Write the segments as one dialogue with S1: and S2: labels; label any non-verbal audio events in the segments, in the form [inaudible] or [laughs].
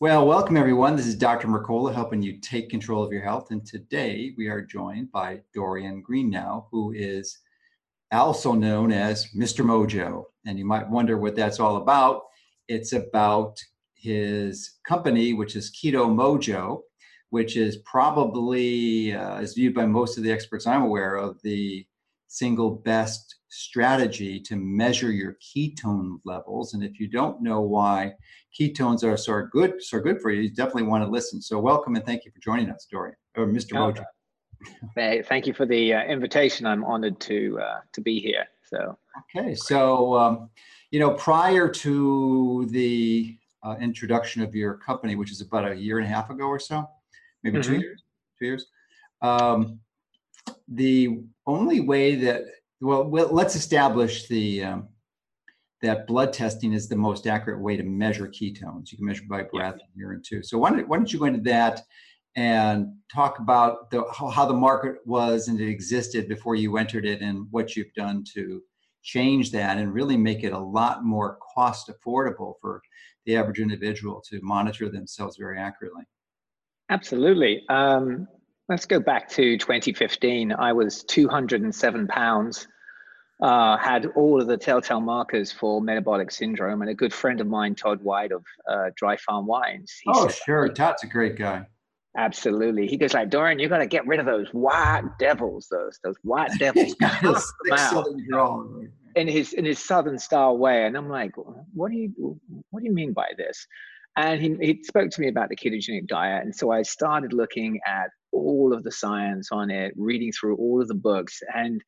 S1: Well, welcome everyone. This is Dr. Mercola helping you take control of your health. And today we are joined by Dorian Greenough, who is also known as Mr. Mojo. And you might wonder what that's all about. It's about his company, which is Keto Mojo, which is probably, uh, is viewed by most of the experts I'm aware of, the single best strategy to measure your ketone levels. And if you don't know why ketones are so good, so good for you, you definitely want to listen. So welcome and thank you for joining us, Dorian, or Mr. Oh. [laughs]
S2: Hey, thank you for the uh, invitation. I'm honored to uh, to be here. So
S1: okay, so um, you know, prior to the uh, introduction of your company, which is about a year and a half ago or so, maybe mm-hmm. two years, two years. Um, the only way that well, well let's establish the um, that blood testing is the most accurate way to measure ketones. You can measure by breath and urine too. So why don't, why don't you go into that and talk about the, how, how the market was and it existed before you entered it and what you've done to change that and really make it a lot more cost affordable for the average individual to monitor themselves very accurately.
S2: Absolutely. Um, let's go back to 2015. I was 207 pounds, uh, had all of the telltale markers for metabolic syndrome, and a good friend of mine, Todd White of uh, Dry Farm Wines.
S1: oh, said, sure. Todd's a great guy.
S2: Absolutely. He goes like, Dorian, you got to get rid of those white devils, those those white [laughs] devils. in his in his southern style way. And I'm like, what do you what do you mean by this? And he, he spoke to me about the ketogenic diet. And so I started looking at all of the science on it, reading through all of the books. And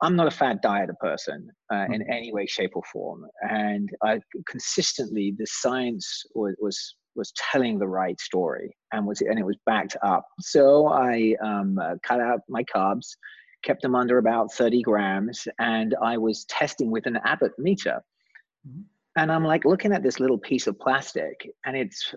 S2: I'm not a fad dieter person uh, in mm-hmm. any way, shape, or form. And I consistently, the science was, was was telling the right story and was and it was backed up. So I um, uh, cut out my carbs, kept them under about 30 grams, and I was testing with an Abbott meter. Mm-hmm. And I'm like looking at this little piece of plastic, and it's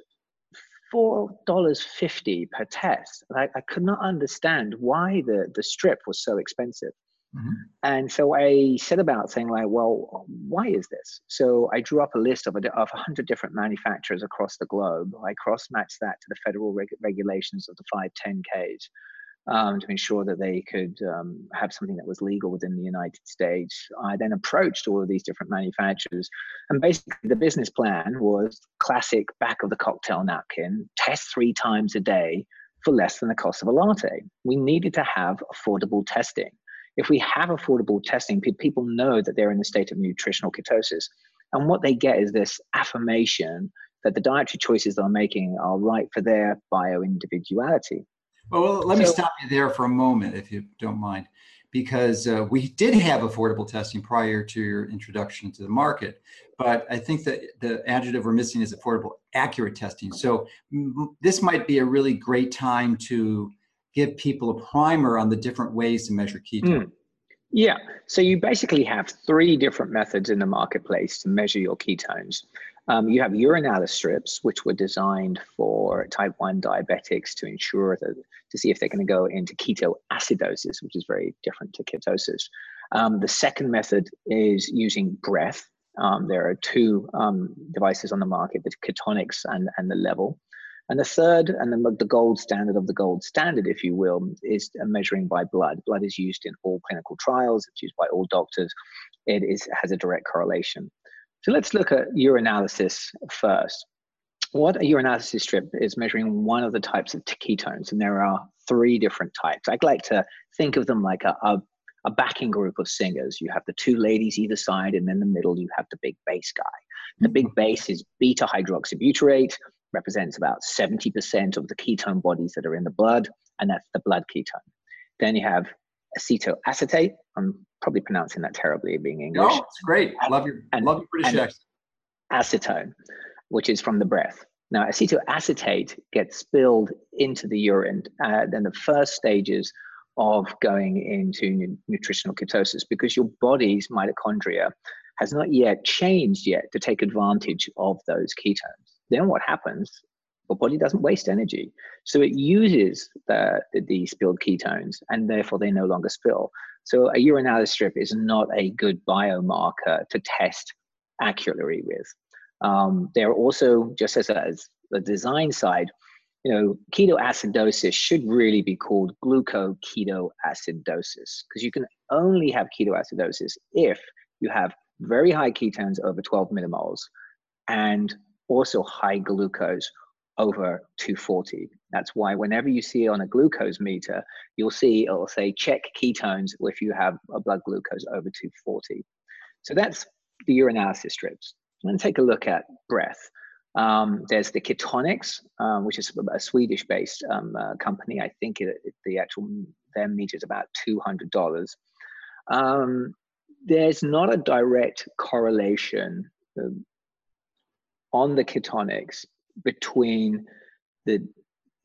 S2: four dollars fifty per test. I, I could not understand why the the strip was so expensive. Mm-hmm. And so I set about saying like, well, why is this? So I drew up a list of a, of 100 different manufacturers across the globe. I cross-matched that to the federal reg- regulations of the 510Ks um, to ensure that they could um, have something that was legal within the United States. I then approached all of these different manufacturers, and basically the business plan was classic back of the cocktail napkin: test three times a day for less than the cost of a latte. We needed to have affordable testing. If we have affordable testing, people know that they're in a state of nutritional ketosis. And what they get is this affirmation that the dietary choices they're making are right for their bio individuality.
S1: Well, let me stop you there for a moment, if you don't mind, because uh, we did have affordable testing prior to your introduction to the market, but I think that the adjective we're missing is affordable, accurate testing. So m- this might be a really great time to give people a primer on the different ways to measure ketones. Mm.
S2: Yeah, so you basically have three different methods in the marketplace to measure your ketones. Um, you have urinalysis strips, which were designed for type 1 diabetics to ensure that to see if they're going to go into ketoacidosis, which is very different to ketosis. Um, the second method is using breath. Um, there are two um, devices on the market, the Ketonix and, and the LEVL. And the third, and the, the gold standard of the gold standard, if you will, is measuring by blood. Blood is used in all clinical trials. It's used by all doctors. It is has a direct correlation. So let's look at urinalysis first. What a urinalysis strip is measuring one of the types of ketones, and there are three different types. I'd like to think of them like a, a, a backing group of singers. You have the two ladies either side, and in the middle, you have the big bass guy. The big mm-hmm. bass is beta hydroxybutyrate, represents about 70% of the ketone bodies that are in the blood, and that's the blood ketone. Then you have acetoacetate. I'm probably pronouncing that terribly, being English.
S1: No, it's great. I love your and, love your British accent.
S2: Acetone, which is from the breath. Now, acetoacetate gets spilled into the urine. Uh, then the first stages of going into nu- nutritional ketosis because your body's mitochondria has not yet changed yet to take advantage of those ketones then what happens? Your body doesn't waste energy. So it uses the, the, the spilled ketones and therefore they no longer spill. So a urinalysis strip is not a good biomarker to test accurately with. Um, they're also, just as, as the design side, you know, ketoacidosis should really be called glucoketoacidosis because you can only have ketoacidosis if you have very high ketones over 12 millimoles and also high glucose over 240. That's why whenever you see on a glucose meter, you'll see it'll say check ketones if you have a blood glucose over 240. So that's the urinalysis strips. And take a look at breath. Um, there's the Ketonix, um, which is a Swedish-based um, uh, company. I think it, it, the actual their meter is about two hundred dollars. Um, there's not a direct correlation um, on the Ketonix between the,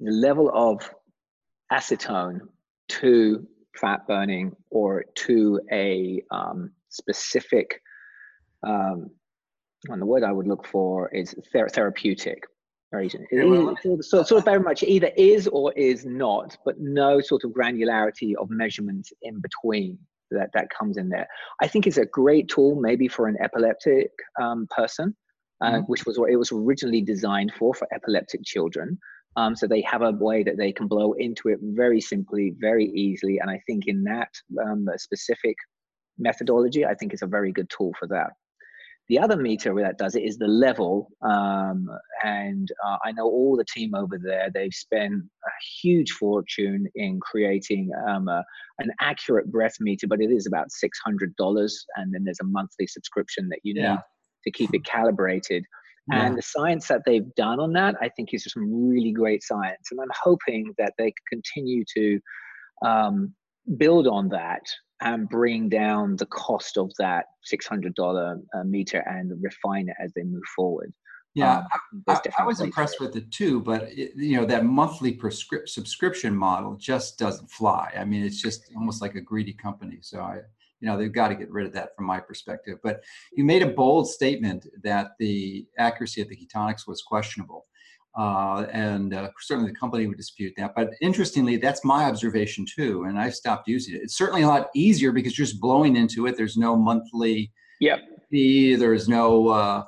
S2: the level of acetone to fat burning or to a um, specific um, and the word I would look for is ther- therapeutic. Right? so, sort of very much either is or is not, but no sort of granularity of measurements in between that that comes in there. I think it's a great tool maybe for an epileptic um, person, uh, mm-hmm. which was what it was originally designed for for epileptic children. Um, so they have a way that they can blow into it very simply, very easily, and I think in that um, specific methodology, I think it's a very good tool for that. The other meter where that does it is the LEVL. Um, and uh, I know all the team over there, they've spent a huge fortune in creating um, a, an accurate breath meter, but it is about $600. And then there's a monthly subscription that you yeah. need to keep it calibrated. Yeah. And the science that they've done on that, I think, is some really great science. And I'm hoping that they continue to um, build on that and bring down the cost of that $600 uh, meter and refine it as they move forward.
S1: Yeah, um, I, I, was impressed with it too, but it, you know that monthly prescript subscription model just doesn't fly. I mean, it's just almost like a greedy company. So I, you know, they've got to get rid of that from my perspective. But you made a bold statement that the accuracy of the Ketonix was questionable. Uh, and uh, certainly the company would dispute that. But interestingly, that's my observation too, and I've stopped using it. It's certainly a lot easier because you're just blowing into it. There's no monthly
S2: yep.
S1: fee. There's no uh,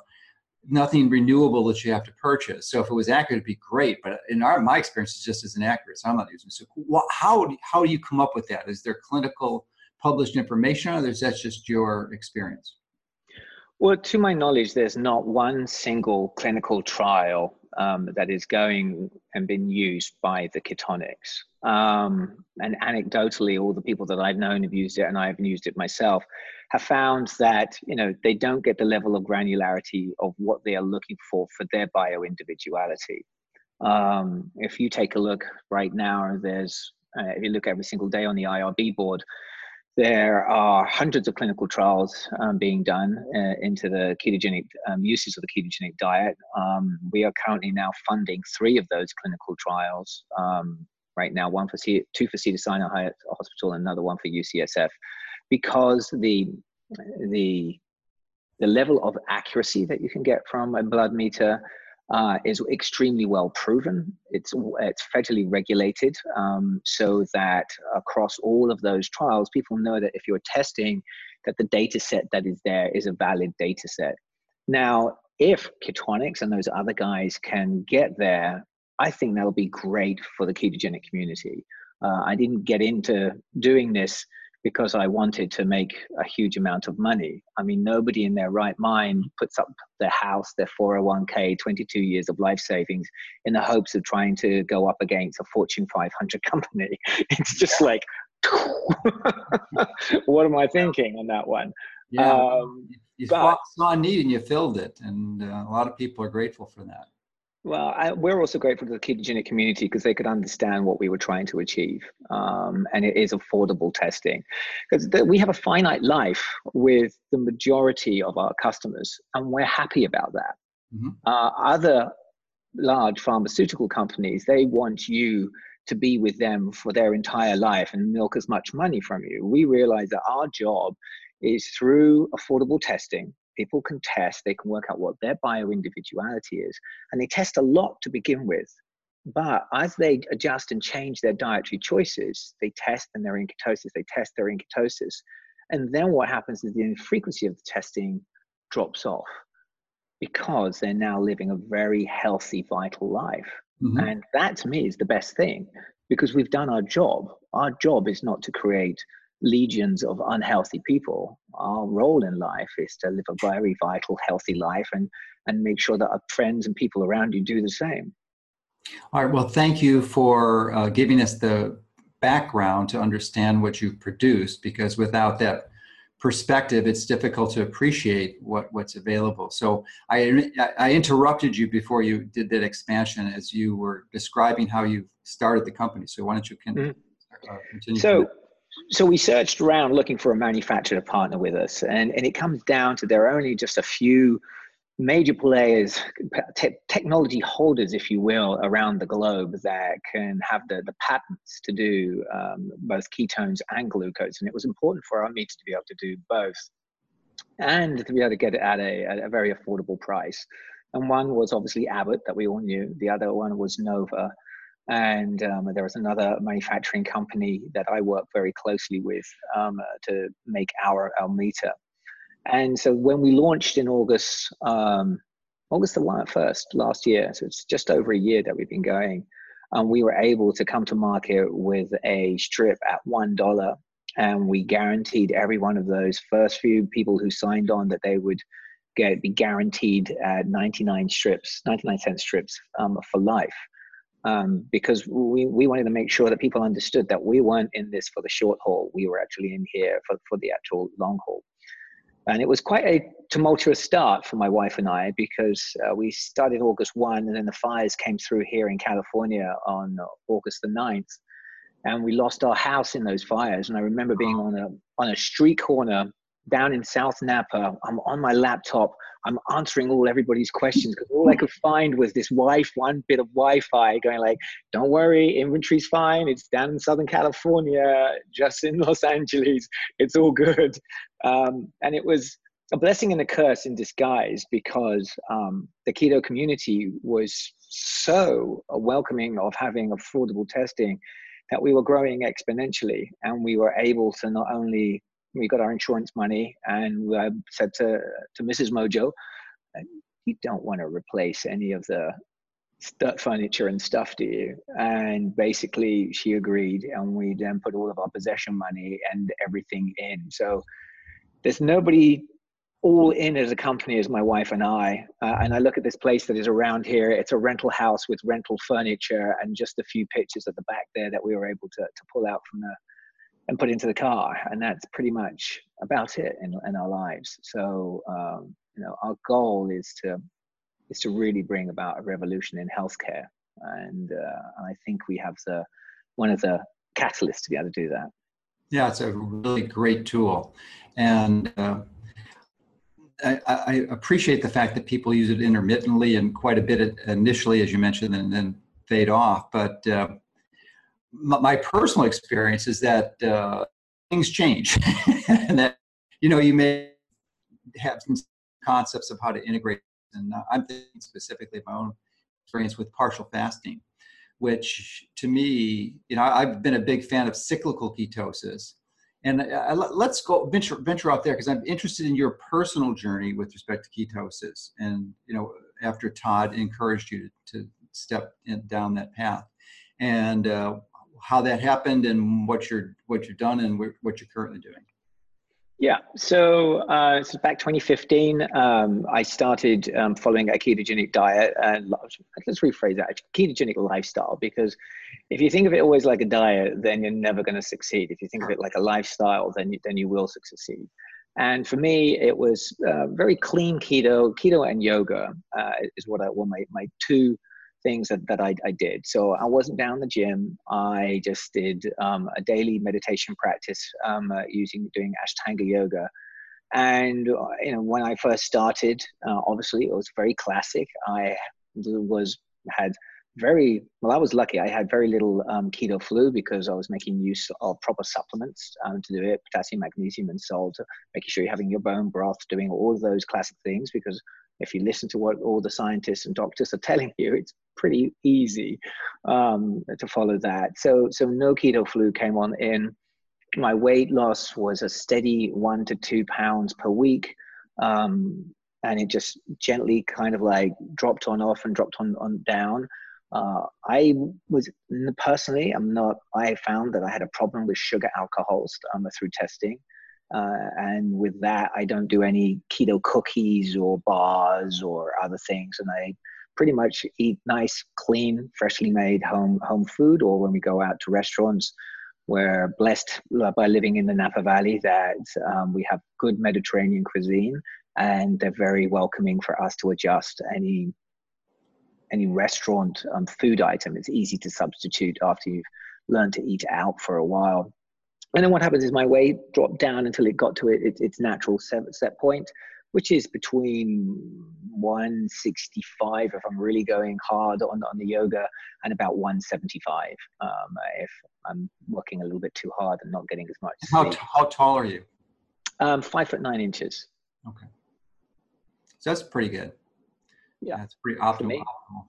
S1: nothing renewable that you have to purchase. So if it was accurate, it'd be great. But in our my experience, it just isn't accurate. So I'm not using it. So how how do you come up with that? Is there clinical published information, or is that just your experience?
S2: Well, to my knowledge, there's not one single clinical trial um, that is going and been used by the Ketonix. Um, and anecdotally, all the people that I've known have used it, and I've used it myself, have found that you know they don't get the level of granularity of what they are looking for for their bio individuality. Um, if you take a look right now, there's uh, if you look every single day on the IRB board, there are hundreds of clinical trials um, being done uh, into the ketogenic um, uses of the ketogenic diet. Um, we are currently now funding three of those clinical trials um, right now. One for C- two for Cedar Sinai Hospital, and another one for UCSF, because the the the level of accuracy that you can get from a blood meter uh, is extremely well proven. It's it's federally regulated, um, so that across all of those trials, people know that if you're testing, that the data set that is there is a valid data set. Now, if Ketonix and those other guys can get there, I think that'll be great for the ketogenic community. Uh, I didn't get into doing this because I wanted to make a huge amount of money. I mean, nobody in their right mind puts up their house, their 401k, 22 years of life savings in the hopes of trying to go up against a Fortune 500 [laughs] company. It's just like, [laughs] what am I thinking on that one?
S1: Yeah, um, you but, saw a need and you filled it, and uh, a lot of people are grateful for that.
S2: Well, I, we're also grateful to the ketogenic community because they could understand what we were trying to achieve. Um, and it is affordable testing. Because we have a finite life with the majority of our customers, and we're happy about that. Mm-hmm. Uh, other large pharmaceutical companies, they want you to be with them for their entire life and milk as much money from you. We realize that our job is through affordable testing people can test, they can work out what their bio individuality is, and they test a lot to begin with. But as they adjust and change their dietary choices, they test and they're in ketosis, they test their in ketosis. And then what happens is the frequency of the testing drops off. because they're now living a very healthy, vital life. Mm-hmm. And that to me is the best thing because we've done our job. Our job is not to create legions of unhealthy people. Our role in life is to live a very vital, healthy life and, and make sure that our friends and people around you do the same.
S1: All right. Well, thank you for uh, giving us the background to understand what you've produced because without that perspective, it's difficult to appreciate what, what's available. So I, I interrupted you before you did that expansion as you were describing how you started the company. So why don't you can, mm-hmm. uh, continue?
S2: So, so we searched around looking for a manufacturer to partner with us, and, and it comes down to there are only just a few major players, te- technology holders, if you will, around the globe that can have the, the patents to do um, both ketones and glucose. And it was important for our meter to be able to do both and to be able to get it at a, at a very affordable price. And one was obviously Abbott that we all knew. The other one was Nova. And um, there was another manufacturing company that I work very closely with um, to make our, meter. And so when we launched in August, um, August the 1st last year, so it's just over a year that we've been going, um, we were able to come to market with a strip at $1. And we guaranteed every one of those first few people who signed on that they would get be guaranteed at 99 strips, 99 cent strips um, for life. Um, because we, we wanted to make sure that people understood that we weren't in this for the short haul. We were actually in here for, for the actual long haul. And it was quite a tumultuous start for my wife and I because uh, we started August 1 and then the fires came through here in California on uh, August the 9th. And we lost our house in those fires. And I remember being on a, on a street corner down in South Napa. I'm on my laptop. I'm answering all everybody's questions because all I could find was this Wi one bit of Wi-Fi going like, "Don't worry, inventory's fine. It's down in Southern California, just in Los Angeles. It's all good." Um, and it was a blessing and a curse in disguise because um, the keto community was so welcoming of having affordable testing that we were growing exponentially, and we were able to not only we got our insurance money and I said to, to Mrs. Mojo, you don't want to replace any of the furniture and stuff, do you? And basically she agreed and we then put all of our possession money and everything in. So there's nobody all in as a company as my wife and I. Uh, and I look at this place that is around here. It's a rental house with rental furniture and just a few pictures at the back there that we were able to, to pull out from the and put into the car and that's pretty much about it in, in our lives. So um, you know our goal is to is to really bring about a revolution in healthcare. And uh, i think we have the one of the catalysts to be able to do that.
S1: Yeah it's a really great tool. And uh, I, I, appreciate the fact that people use it intermittently and quite a bit initially, as you mentioned, and then fade off. But uh, my personal experience is that uh, things change. [laughs] And that you know you may have some concepts of how to integrate and i'm thinking specifically of my own experience with partial fasting which to me you know i've been a big fan of cyclical ketosis. And I, let's go venture venture out there because i'm interested in your personal journey with respect to ketosis. And you know after todd encouraged you to, to step in, down that path. And uh, how that happened and what you're what you've done and what you're currently doing.
S2: Yeah, so uh, so back 2015, um, I started um, following a ketogenic diet, and let's rephrase that: ketogenic lifestyle. Because if you think of it always like a diet, then you're never going to succeed. If you think of it like a lifestyle, then you, then you will succeed. And for me, it was uh, very clean keto, keto and yoga uh, is what I were my my two things that, that I, I did. So I wasn't down the gym. I just did um, a daily meditation practice um, uh, using doing Ashtanga yoga. And uh, you know, when I first started, uh, obviously it was very classic. I was had very well. I was lucky. I had very little um, keto flu because I was making use of proper supplements um, to do it: potassium, magnesium, and salt. Making sure you're having your bone broth, doing all those classic things because if you listen to what all the scientists and doctors are telling you, it's pretty easy um, to follow that. So, so no keto flu came on in. My weight loss was a steady one to two pounds per week. Um, and it just gently kind of like dropped on off and dropped on on down. Uh, I was personally, I'm not. I found that I had a problem with sugar alcohols um, through testing, uh, and with that, I don't do any keto cookies or bars or other things, and I pretty much eat nice, clean, freshly made home home food. Or when we go out to restaurants, we're blessed by living in the Napa Valley that um, we have good Mediterranean cuisine, and they're very welcoming for us to adjust any any restaurant um, food item. It's easy to substitute after you've learned to eat out for a while. And then what happens is my weight dropped down until it got to it, it its natural set, set point, which is between 165 if I'm really going hard on, on the yoga and about 175 um, if I'm working a little bit too hard and not getting as much.
S1: How, how tall are you?
S2: Um, five foot nine inches.
S1: Okay. So that's pretty good.
S2: Yeah,
S1: that's pretty optimal.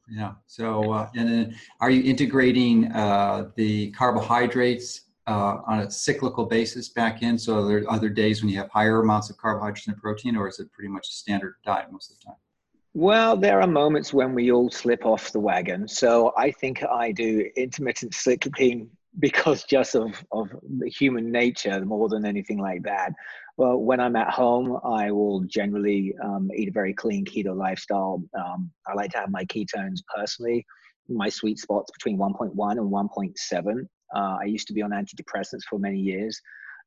S1: Yeah. So, uh, and then are you integrating uh, the carbohydrates uh, on a cyclical basis back in? So, are there other days when you have higher amounts of carbohydrates and protein, or is it pretty much a standard diet most of the time?
S2: Well, there are moments when we all slip off the wagon. So, I think I do intermittent cycling [laughs] because just of, of human nature more than anything like that. Well, when I'm at home, I will generally um, eat a very clean keto lifestyle. Um, I like to have my ketones personally. My sweet spots between 1.1 and 1.7. Uh, I used to be on antidepressants for many years,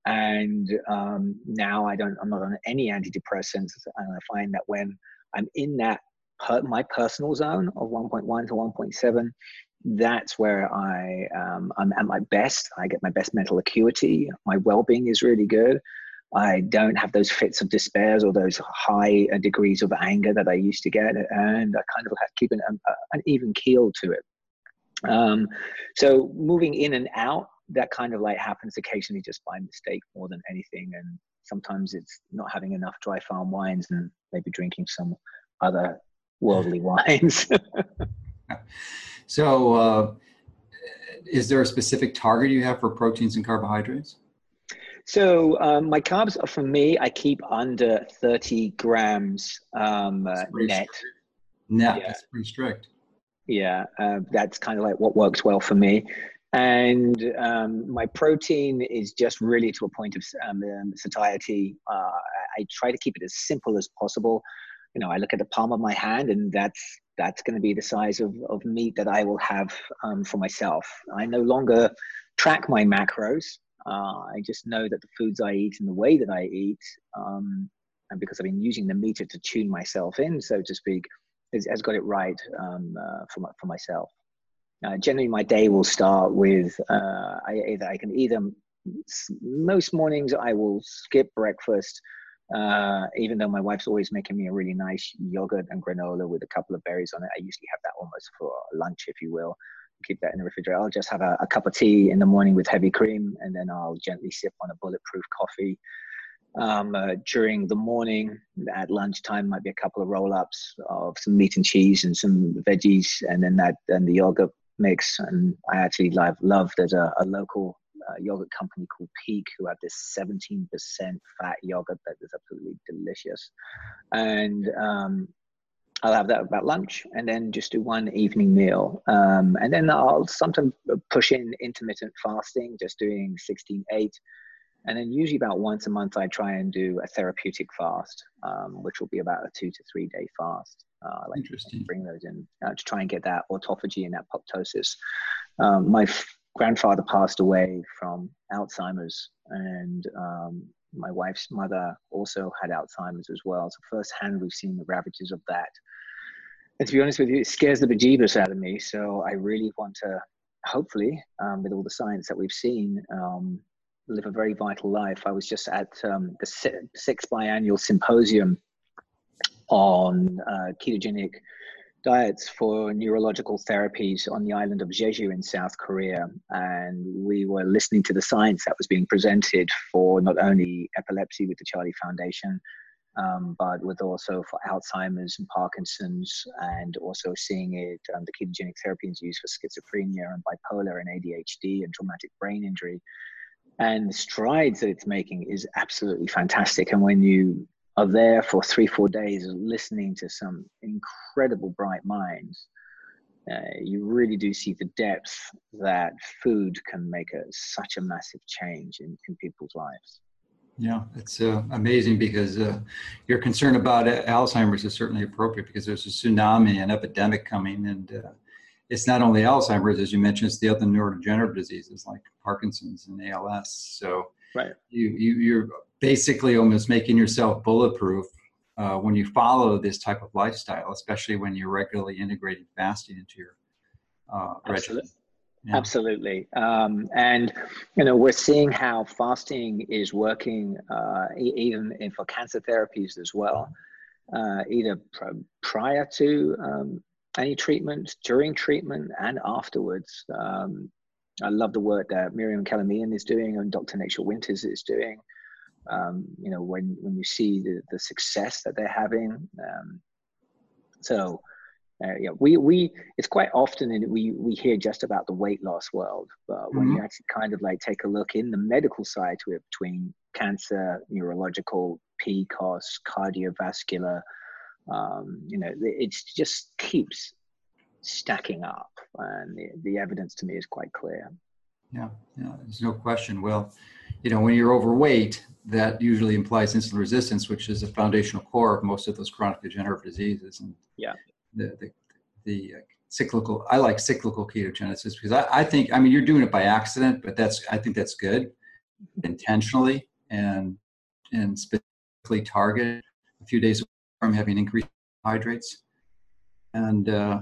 S2: and um, now I don't. I'm not on any antidepressants, and I find that when I'm in that per, my personal zone of 1.1 to 1.7, that's where I um, I'm at my best. I get my best mental acuity. My well-being is really good. I don't have those fits of despair or those high uh, degrees of anger that I used to get, and I kind of have keep an, an even keel to it. Um, so moving in and out, that kind of light happens occasionally just by mistake more than anything, and sometimes it's not having enough dry farm wines and maybe drinking some other worldly [laughs] wines.
S1: so, uh, is there a specific target you have for proteins and carbohydrates?
S2: So um, my carbs are for me. I keep under thirty grams um, uh, net.
S1: Strict. Net. Yeah. That's pretty strict.
S2: Yeah, uh, that's kind of like what works well for me. And um, my protein is just really to a point of um, um, satiety. Uh, I try to keep it as simple as possible. You know, I look at the palm of my hand, and that's that's going to be the size of, of meat that I will have um, for myself. I no longer track my macros. Uh, I just know that the foods I eat and the way that I eat, um, and because I've been using the meter to tune myself in, so to speak, has, has got it right um, uh, for, my, for myself. Uh, generally, my day will start with uh, I, either I can either most mornings I will skip breakfast, uh, even though my wife's always making me a really nice yogurt and granola with a couple of berries on it. I usually have that almost for lunch, if you will keep that in the refrigerator. I'll just have a, a, cup of tea in the morning with heavy cream, and then I'll gently sip on a bulletproof coffee. Um, uh, during the morning, at lunchtime, might be a couple of roll-ups of some meat and cheese and some veggies, and then that and the yogurt mix. And I actually love love. There's a, a local uh, yogurt company called Peak who have this 17% fat yogurt that is absolutely delicious. And um, I'll have that about lunch and then just do one evening meal. Um, and then I'll sometimes push in intermittent fasting, just doing 16 8. And then usually about once a month, I try and do a therapeutic fast, um, which will be about a two to three day fast. Uh, like Interesting. to bring those in uh, to try and get that autophagy and that apoptosis. Um, my f- grandfather passed away from Alzheimer's, and um, my wife's mother also had Alzheimer's as well. So firsthand, we've seen the ravages of that. And to be honest with you, it scares the bejeebus out of me. So I really want to, hopefully, um, with all the science that we've seen, um, live a very vital life. I was just at um, the sixth biannual symposium on uh, ketogenic diets for neurological therapies on the island of Jeju in South Korea. And we were listening to the science that was being presented for not only epilepsy with the Charlie Foundation, um, but with also for Alzheimer's and Parkinson's, and also seeing it, um, the ketogenic therapy is used for schizophrenia and bipolar and ADHD and traumatic brain injury. And the strides that it's making is absolutely fantastic. And when you are there for three, four days listening to some incredible bright minds, uh, you really do see the depth that food can make a, such a massive change in, in people's lives.
S1: Yeah, it's uh, amazing because uh, your concern about Alzheimer's is certainly appropriate because there's a tsunami an epidemic coming, and uh, it's not only Alzheimer's, as you mentioned, it's the other neurodegenerative diseases like Parkinson's and ALS. So
S2: right.
S1: you, you you're basically almost making yourself bulletproof uh, when you follow this type of lifestyle, especially when you're regularly integrating fasting into your uh, regimen.
S2: Yeah. Absolutely. Um, and, you know, we're seeing how fasting is working uh, even for cancer therapies as well, uh, either pr- prior to um, any treatment, during treatment, and afterwards. Um, I love the work that Miriam Kalamian is doing and Dr. Nasha Winters is doing um, you know when when you see the, the success that they're having um, so uh, yeah we we it's quite often in, we we hear just about the weight loss world but mm-hmm. when you mm-hmm. actually kind of like take a look in the medical side to it between cancer neurological pcos cardiovascular um, you know it just keeps stacking up and the, the evidence to me is quite clear
S1: yeah yeah there's no question well you know, when you're overweight, that usually implies insulin resistance, which is a foundational core of most of those chronic degenerative diseases. And
S2: yeah,
S1: the the, the uh, cyclical. I like cyclical ketogenesis because I, I think I mean you're doing it by accident, but that's I think that's good, intentionally and and specifically target a few days from having increased hydrates. And uh,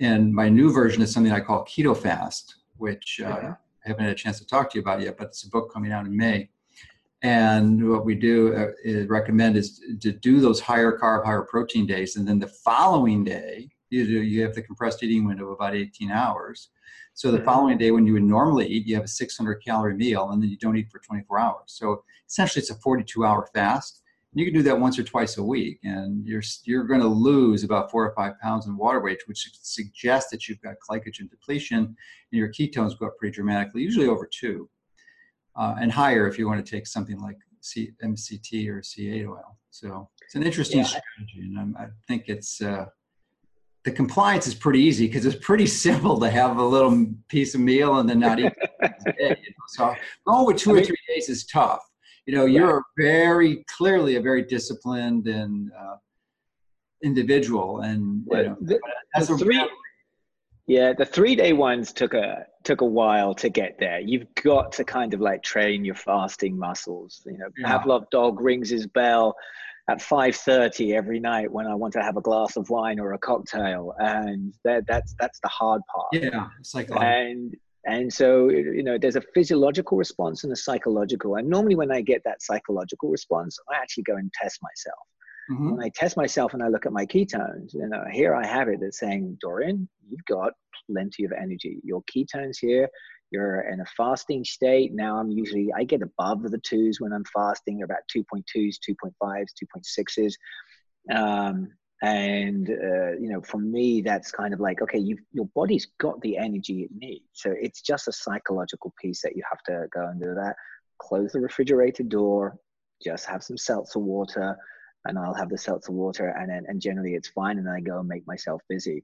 S1: and my new version is something I call keto fast, which uh, I haven't had a chance to talk to you about yet, but it's a book coming out in May. And what we do uh, is recommend is to do those higher carb, higher protein days, and then the following day you do you have the compressed eating window of about 18 hours. So the mm-hmm. following day, when you would normally eat, you have a 600 calorie meal, and then you don't eat for 24 hours. So essentially, it's a 42 hour fast. You can do that once or twice a week, and you're you're going to lose about four or five pounds in water weight, which suggests that you've got glycogen depletion, and your ketones go up pretty dramatically, usually over two, uh, and higher if you want to take something like C- MCT or C8 oil. So it's an interesting yeah. strategy, and I'm, i think it's. Uh, the compliance is pretty easy because it's pretty [laughs] simple to have a little piece of meal and then not eat. So going with two I mean, or three days is tough you know you're very clearly a very disciplined and uh, individual and you know,
S2: the, the three, yeah the three day ones took a took a while to get there. You've got to kind of like train your fasting muscles. You know yeah. pavlov dog rings his bell at 5.30 every night when i want to have a glass of wine or a cocktail and that, that's that's the hard part.
S1: Yeah it's like
S2: and and so, you know, there's a physiological response and a psychological. And normally, when I get that psychological response, I actually go and test myself. Mm-hmm. When I test myself and I look at my ketones, you know, here I have it that's saying, Dorian, you've got plenty of energy. Your ketones here, you're in a fasting state. Now I'm usually, I get above the twos when I'm fasting, about 2.2s, 2.5s, 2.6s. Um, and uh, you know for me that's kind of like okay you your body's got the energy it needs. So it's just a psychological piece that you have to go and do that. Close the refrigerator door just have some seltzer water and i'll have the seltzer water and then and generally it's fine and then i go and make myself busy.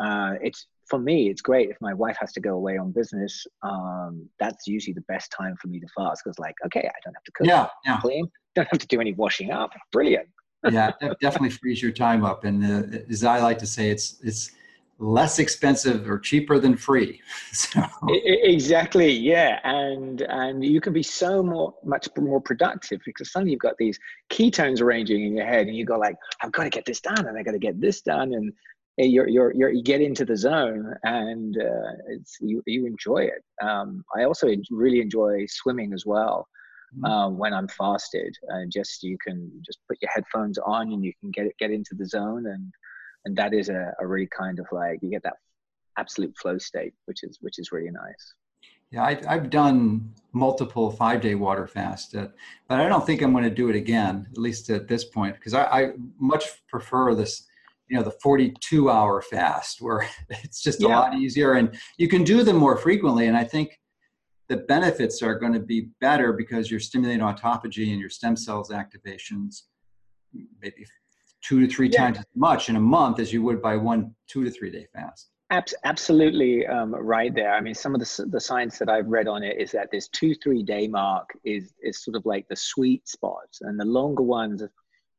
S2: Uh, it's for me it's great if my wife has to go away on business. Um, that's usually the best time for me to fast because like okay i don't have to cook
S1: yeah, yeah.
S2: clean don't have to do any washing up. Brilliant
S1: yeah, definitely frees your time up. And uh, as I like to say, it's it's less expensive or cheaper than free. [laughs]
S2: so. Exactly. Yeah, and and you can be so more much more productive because suddenly you've got these ketones arranging in your head, and you go like, I've got to get this done, and I got to get this done, and you're, you're, you're, you get into the zone and uh, it's, you, you enjoy it. Um, I also really enjoy swimming as well. Mm-hmm. uh, when I'm fasted. And just you can just put your headphones on and you can get get into the zone, and and that is a, a really kind of like you get that absolute flow state, which is which is really nice.
S1: Yeah, I've, I've done multiple five day water fast, uh, but I don't think I'm going to do it again, at least at this point, because I, I, much prefer this, you know, the 42 hour fast where [laughs] it's just yeah. a lot easier and you can do them more frequently. And I think the benefits are going to be better because you're stimulating autophagy and your stem cells activations maybe two to three yeah. times as much in a month as you would by one two to three day fast.
S2: absolutely um, right there. I mean, some of the, the science that I've read on it is that this two, three day mark is, is sort of like the sweet spot. And the longer ones,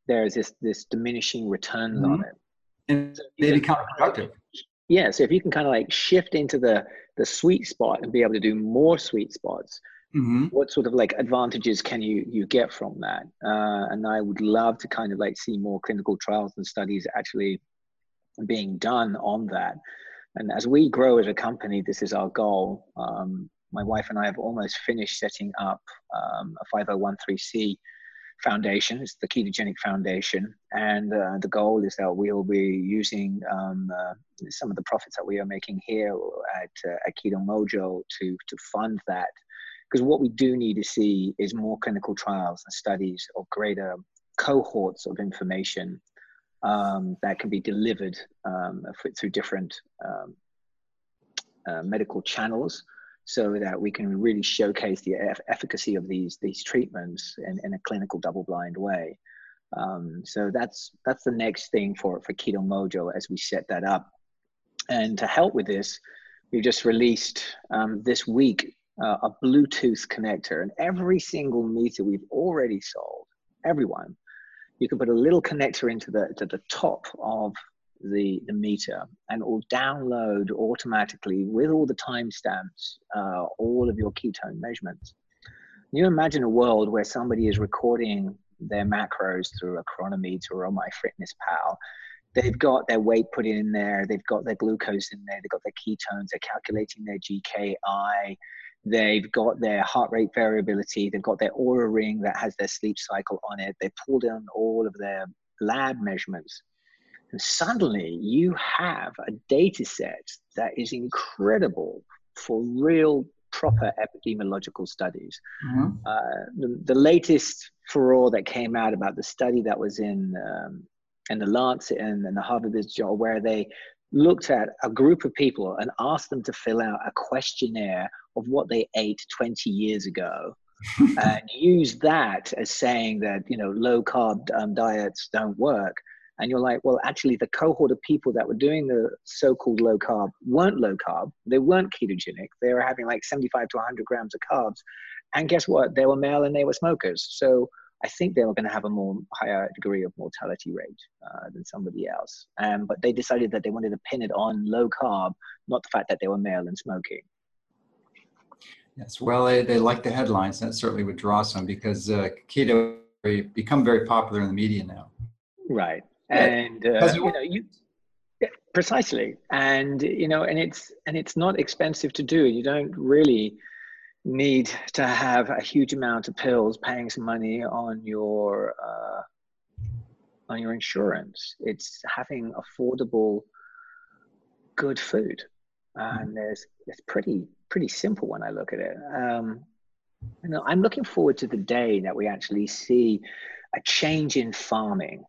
S2: there's this, this diminishing returns mm-hmm. on it.
S1: And so they become counterproductive.
S2: Yeah. So if you can kind of like shift into the, the sweet spot and be able to do more sweet spots, mm-hmm. what sort of like advantages can you you get from that uh, and i would love to kind of like see more clinical trials and studies actually being done on that and as we grow as a company this is our goal um, my wife and i have almost finished setting up um, a 5013c foundation it's the ketogenic foundation and uh, the goal is that we'll be using um, uh, some of the profits that we are making here at, uh, at keto mojo to to fund that. Because what we do need to see is more clinical trials and studies of greater cohorts of information um, that can be delivered um, through different um, uh, medical channels so that we can really showcase the efficacy of these these treatments in, in a clinical double-blind way. Um, so that's that's the next thing for for Keto Mojo as we set that up. And to help with this, we just released um, this week uh, a Bluetooth connector. And every single meter we've already sold, everyone, you can put a little connector into the to the top of the, the meter and it will download automatically with all the timestamps uh, all of your ketone measurements. you imagine a world where somebody is recording their macros through a Cronometer or MyFitnessPal. They've got their weight put in there, they've got their glucose in there, they've got their ketones, they're calculating their GKI, They've got their heart rate variability. They've got their Oura ring that has their sleep cycle on it. they've pulled in all of their lab measurements. And suddenly you have a data set that is incredible for real proper epidemiological studies. Mm-hmm. Uh, the, the, latest furore that came out about the study that was in um, in the Lancet and, and the Harvard Business Journal, where they looked at a group of people and asked them to fill out a questionnaire of what they ate 20 years ago [laughs] and use that as saying that you know low carb um, diets don't work and you're like well actually the cohort of people that were doing the so-called low carb weren't low carb they weren't ketogenic they were having like 75 to 100 grams of carbs and guess what they were male and they were smokers so I think they were going to have a more higher degree of mortality rate uh, than somebody else. Um, but they decided that they wanted to pin it on low carb, not the fact that they were male and smoking.
S1: Yes, well, they, they like the headlines. That certainly would draw some because uh, keto become very popular in the media now.
S2: Right, and uh, you know you precisely, and you know, and it's and it's not expensive to do. You don't really need to have a huge amount of pills paying some money on your uh, on your insurance. It's having affordable good food. And there's it's pretty pretty simple when i look at it. Um, you know i'm looking forward to the day that we actually see a change in farming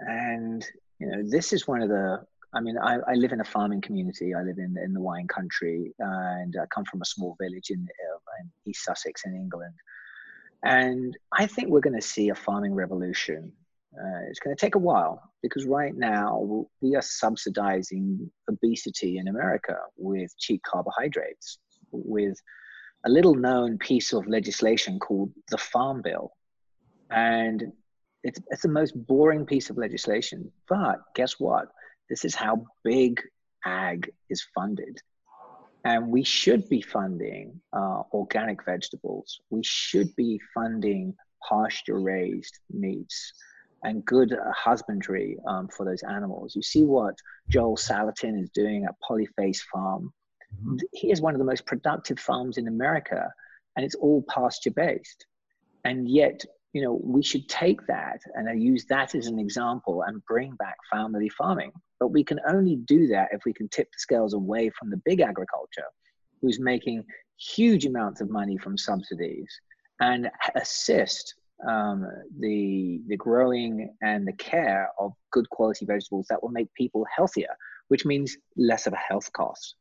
S2: and you know this is one of the I mean, I, I, live in a farming community. I live in in the wine country, and I come from a small village in, uh, in East Sussex in England. And I think we're going to see a farming revolution. Uh, it's going to take a while because right now we are subsidizing obesity in America with cheap carbohydrates, with a little known piece of legislation called the Farm Bill. And it's, it's the most boring piece of legislation. But guess what? This is how big ag is funded. And we should be funding uh, organic vegetables. We should be funding pasture raised meats and good uh, husbandry um, for those animals. You see what Joel Salatin is doing at Polyface Farm. Mm-hmm. He is one of the most productive farms in America, and it's all pasture based. And yet, you know, we should take that and I use that as an example and bring back family farming. But we can only do that if we can tip the scales away from the big agriculture, who's making huge amounts of money from subsidies, and assist um, the the growing and the care of good quality vegetables that will make people healthier, which means less of a health cost.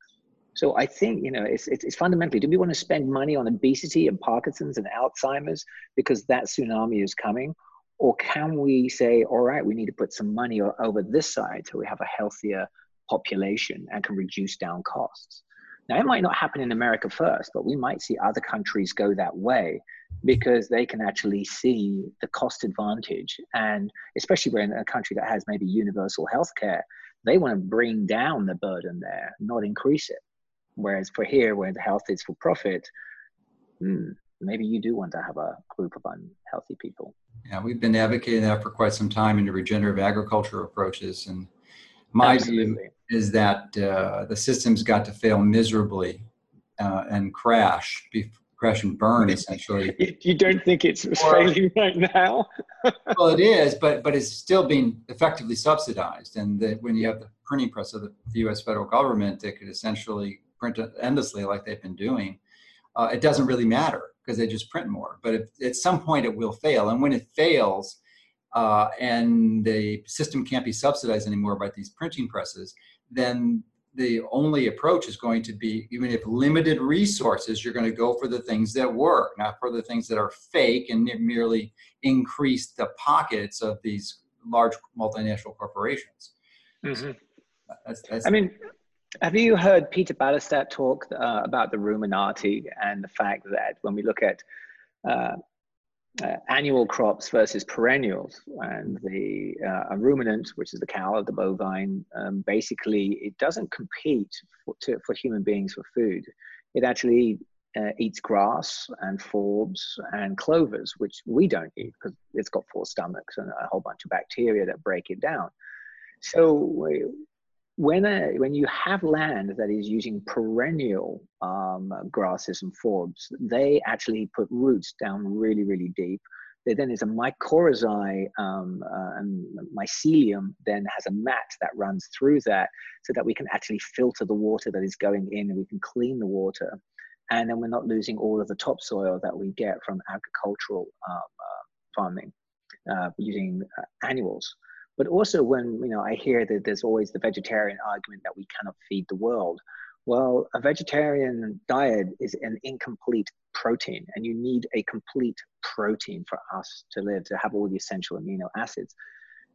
S2: So I think you know it's, it's, it's fundamentally do we want to spend money on obesity and Parkinson's and Alzheimer's because that tsunami is coming, Or can we say, all right, we need to put some money over this side so we have a healthier population and can reduce down costs? Now, it might not happen in America first, but we might see other countries go that way because they can actually see the cost advantage. And especially we're in a country that has maybe universal health care, they want to bring down the burden there, not increase it. Whereas for here, where the health is for profit, hmm, maybe you do want to have a group of unhealthy people.
S1: Yeah, we've been advocating that for quite some time in the regenerative agriculture approaches. And my Absolutely. view is that uh, the system's got to fail miserably uh, and crash, be, crash and burn essentially. [laughs]
S2: You don't think it's or, failing right now? [laughs]
S1: well, it is, but but it's still being effectively subsidized. And that when you have the printing press of the, the U.S. federal government, that could essentially print endlessly like they've been doing. Uh, it doesn't really matter because they just print more. But if, at some point, it will fail, and when it fails. Uh, and the system can't be subsidized anymore by these printing presses then the only approach is going to be even if limited resources you're going to go for the things that work not for the things that are fake and merely increase the pockets of these large multinational corporations
S2: mm-hmm. that's, that's, i mean have you heard peter Ballerstedt talk uh, about the ruminati and the fact that when we look at uh, uh, annual crops versus perennials. And the uh, ruminant, which is the cow, the bovine, um, basically it doesn't compete for, to, for human beings for food. It actually uh, eats grass and forbs and clovers, which we don't eat because it's got four stomachs and a whole bunch of bacteria that break it down. So when a, when you have land that is using perennial um, grasses and forbs, they actually put roots down really really deep. There then is a mycorrhizae um, uh, and mycelium then has a mat that runs through that, so that we can actually filter the water that is going in, and we can clean the water, and then we're not losing all of the topsoil that we get from agricultural um, uh, farming uh, using uh, annuals. But also when you know I hear that there's always the vegetarian argument that we cannot feed the world. Well, a vegetarian diet is an incomplete protein, and you need a complete protein for us to live, to have all the essential amino acids.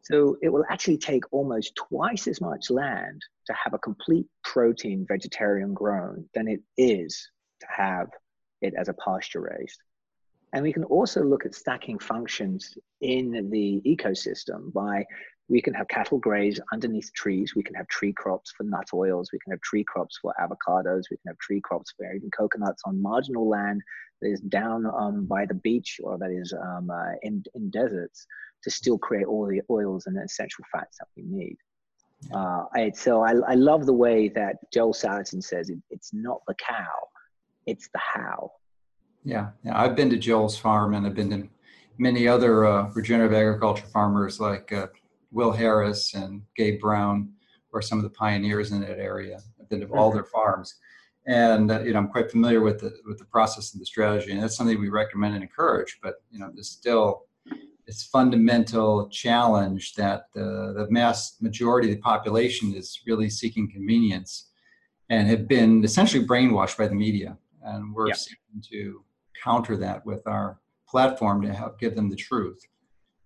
S2: So it will actually take almost twice as much land to have a complete protein vegetarian grown than it is to have it as a pasture raised. And we can also look at stacking functions in the ecosystem by we can have cattle graze underneath trees. We can have tree crops for nut oils. We can have tree crops for avocados. We can have tree crops for even coconuts on marginal land that is down um, by the beach or that is um, uh, in, in deserts to still create all the oils and essential fats that we need. Uh, I, so I, I love the way that Joel Salatin says it, it's not the cow, it's the how.
S1: Yeah, yeah. I've been to Joel's farm, and I've been to many other uh, regenerative agriculture farmers like uh, Will Harris and Gabe Brown, or some of the pioneers in that area. I've been to all mm-hmm. their farms, and uh, you know I'm quite familiar with the with the process and the strategy, and that's something we recommend and encourage. But you know, there's still this fundamental challenge that the, the mass majority of the population is really seeking convenience and have been essentially brainwashed by the media. And we're seeking to counter that with our platform to help give them the truth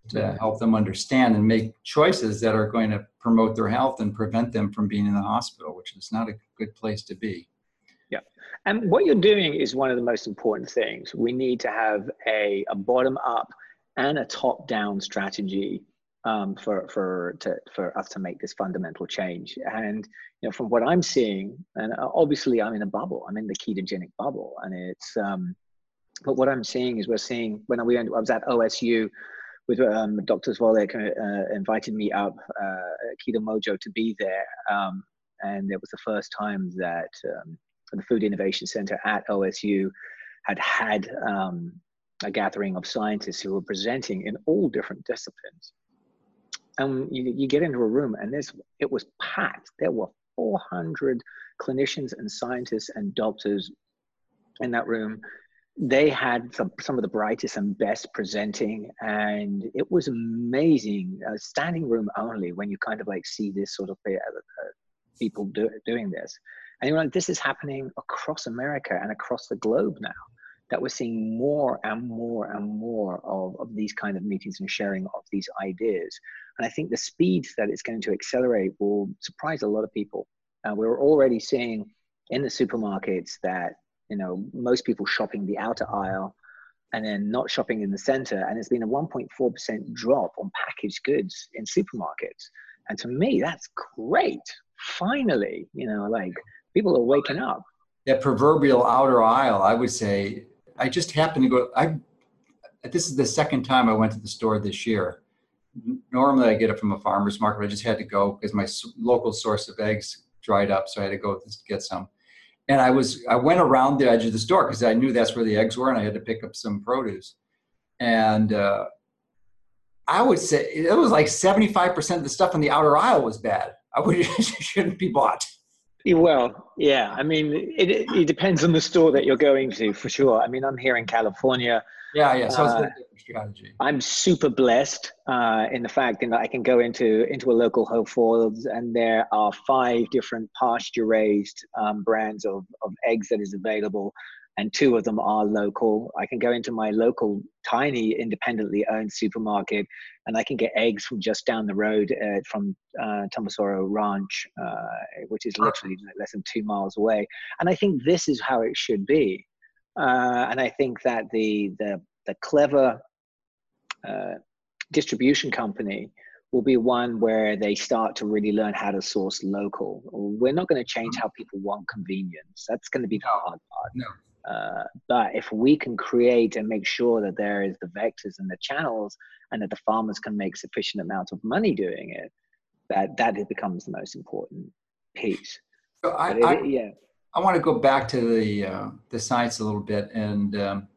S1: to help them understand and make choices that are going to promote their health and prevent them from being in the hospital which is not a good place to be
S2: yeah and what you're doing is one of the most important things we need to have a, a bottom up and a top down strategy um, for for to, for us to make this fundamental change. And you know, from what I'm seeing, and obviously I'm in a bubble. I'm in the ketogenic bubble, and it's um, but what I'm seeing is we're seeing when we went, I was at OSU with um, Dr. Volek uh, invited me up uh, Keto Mojo to be there, um, and it was the first time that um, the Food Innovation Center at OSU had had um, a gathering of scientists who were presenting in all different disciplines. And you, you get into a room, and this it was packed. There were 400 clinicians and scientists and doctors in that room they had some, some of the brightest and best presenting and it was amazing uh, standing room only when you kind of like see this sort of uh, uh, people do, doing this and you're like this is happening across america and across the globe now that we're seeing more and more and more of, of these kind of meetings and sharing of these ideas. And I think the speed that it's going to accelerate will surprise a lot of people. Uh, we're already seeing in the supermarkets that you know most people shopping the outer aisle and then not shopping in the center. And it's been a 1.4% drop on packaged goods in supermarkets. And to me that's great. Finally you know like people are waking up.
S1: That proverbial outer aisle i would say i just happened to go i this is the second time i went to the store this year. Normally i get it from a farmer's market i just had to go because my local source of eggs dried up so i had to go get some and I was I went around the edge of the store because I knew that's where the eggs were, and I had to pick up some produce. And uh, I would say it was like seventy five percent of the stuff in the outer aisle was bad. I would [laughs] shouldn't be bought.
S2: Well, yeah. I mean, it, it depends on the store that you're going to, for sure. I mean, I'm here in California.
S1: Yeah, yeah. So it's uh, a different strategy.
S2: I'm super blessed uh, in the fact that I can go into into a local Whole Foods, and there are five different pasture raised um, brands of of eggs that is available, and two of them are local. I can go into my local tiny independently owned supermarket and I can get eggs from just down the road uh, from uh, Tombosoro Ranch, uh, which is literally less than two miles away. And I think this is how it should be. Uh, and I think that the, the, the clever uh, distribution company will be one where they start to really learn how to source local. We're not going to change how people want convenience. That's going to be the hard part.
S1: No.
S2: Uh, but if we can create and make sure that there is the vectors and the channels and that the farmers can make sufficient amount of money doing it, that that becomes the most important piece.
S1: So I, it, I, yeah. I want to go back to the uh, the science a little bit, and um,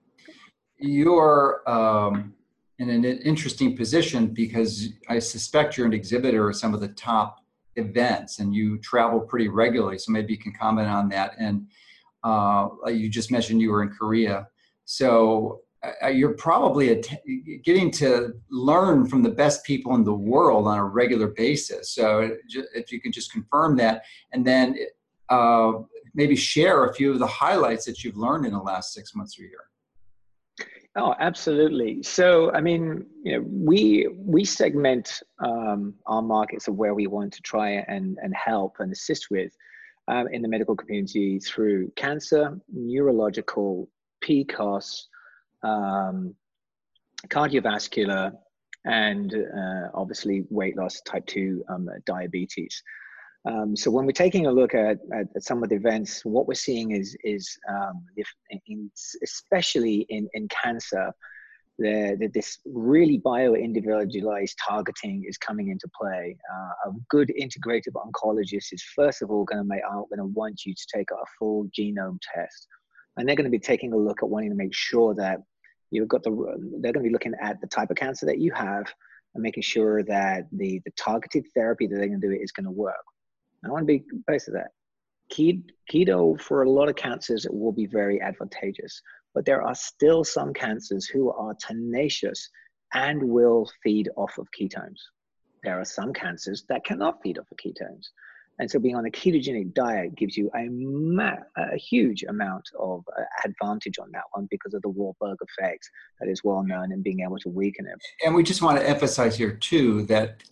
S1: you're um, in an interesting position because I suspect you're an exhibitor of some of the top events, and you travel pretty regularly. So maybe you can comment on that and uh, you just mentioned you were in Korea. So uh, you're probably getting to learn from the best people in the world on a regular basis. So if you can just confirm that, and then uh, maybe share a few of the highlights that you've learned in the last six months or year.
S2: Oh, absolutely. So, I mean, you know, we we segment um, our markets of where we want to try and and help and assist with um, in the medical community through cancer, neurological, PCOS, um, cardiovascular, and uh, obviously weight loss, type 2 um, diabetes. Um, so when we're taking a look at, at, at, some of the events, what we're seeing is, is um, if in, especially in, in cancer, that this really bio-individualized targeting is coming into play. Uh, a good integrative oncologist is first of all going to make are going to want you to take a full genome test, and they're going to be taking a look at wanting to make sure that you've got the. They're going to be looking at the type of cancer that you have and making sure that the the targeted therapy that they're going to do is going to work. And I want to be based on that. Keto for a lot of cancers it will be very advantageous but there are still some cancers who are tenacious and will feed off of ketones. There are some cancers that cannot feed off of ketones. And so being on a ketogenic diet gives you a, ma- a huge amount of uh, advantage on that one because of the Warburg effect that is well known and being able to weaken it.
S1: And we just want to emphasize here too that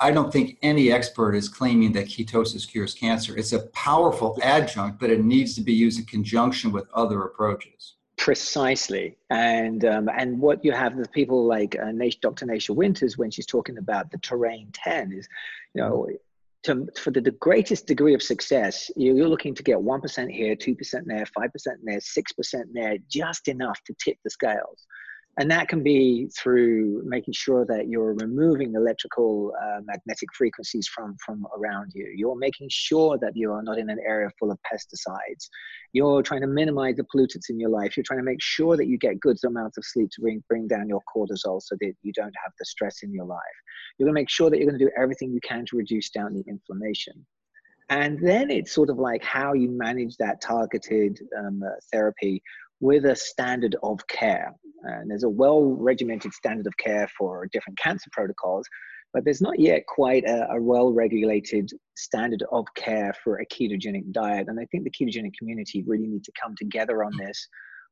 S1: I don't think any expert is claiming that ketosis cures cancer. It's a powerful adjunct, but it needs to be used in conjunction with other approaches.
S2: Precisely, and um, and what you have with people like uh, Dr. Nasha Winters when she's talking about the terrain ten is, you know, to, for the, the greatest degree of success, you're looking to get one percent here, two percent there, five percent there, six percent there, just enough to tip the scales and that can be through making sure that you're removing electrical uh, magnetic frequencies from from around you. You're making sure that you are not in an area full of pesticides. You're trying to minimize the pollutants in your life. You're trying to make sure that you get good amounts of sleep to bring, bring down your cortisol so that you don't have the stress in your life. You're going to make sure that you're going to do everything you can to reduce down the inflammation. And then it's sort of like how you manage that targeted um, uh, therapy with a standard of care. And there's a well regimented standard of care for different cancer protocols, but there's not yet quite a, a well regulated standard of care for a ketogenic diet. And I think the ketogenic community really need to come together on this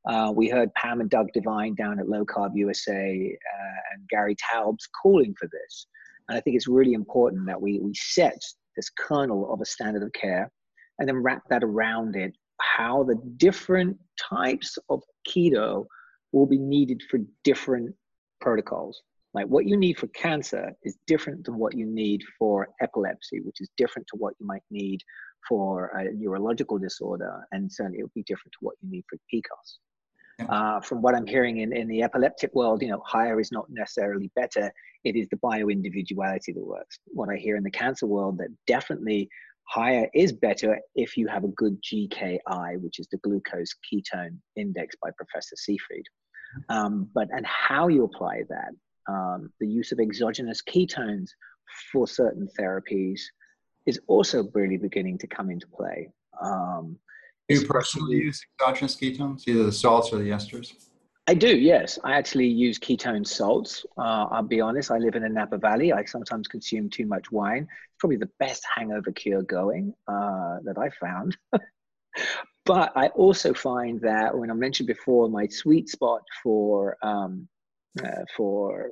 S2: Uh, we heard Pam and Doug Devine down at Low Carb USA uh, and Gary Taubes calling for this. And I think it's really important that we, we set this kernel of a standard of care and then wrap that around it, how the different types of keto will be needed for different protocols. Like what you need for cancer is different than what you need for epilepsy, which is different to what you might need for a neurological disorder, and certainly it would be different to what you need for PCOS. Uh, from what I'm hearing in, in the epileptic world, you know, higher is not necessarily better. It is the bio individuality that works. What I hear in the cancer world, that definitely higher is better if you have a good GKI, which is the glucose ketone index by Professor Seyfried. Um, but and how you apply that, um, the use of exogenous ketones for certain therapies is also really beginning to come into play. Um,
S1: do you personally use exogenous ketones, either the salts or the esters?
S2: I do, yes. I actually use ketone salts. Uh, I'll be honest, I live in the Napa Valley. I sometimes consume too much wine. It's probably the best hangover cure going uh, that I found. [laughs] but I also find that when I mentioned before, my sweet spot for um, uh, for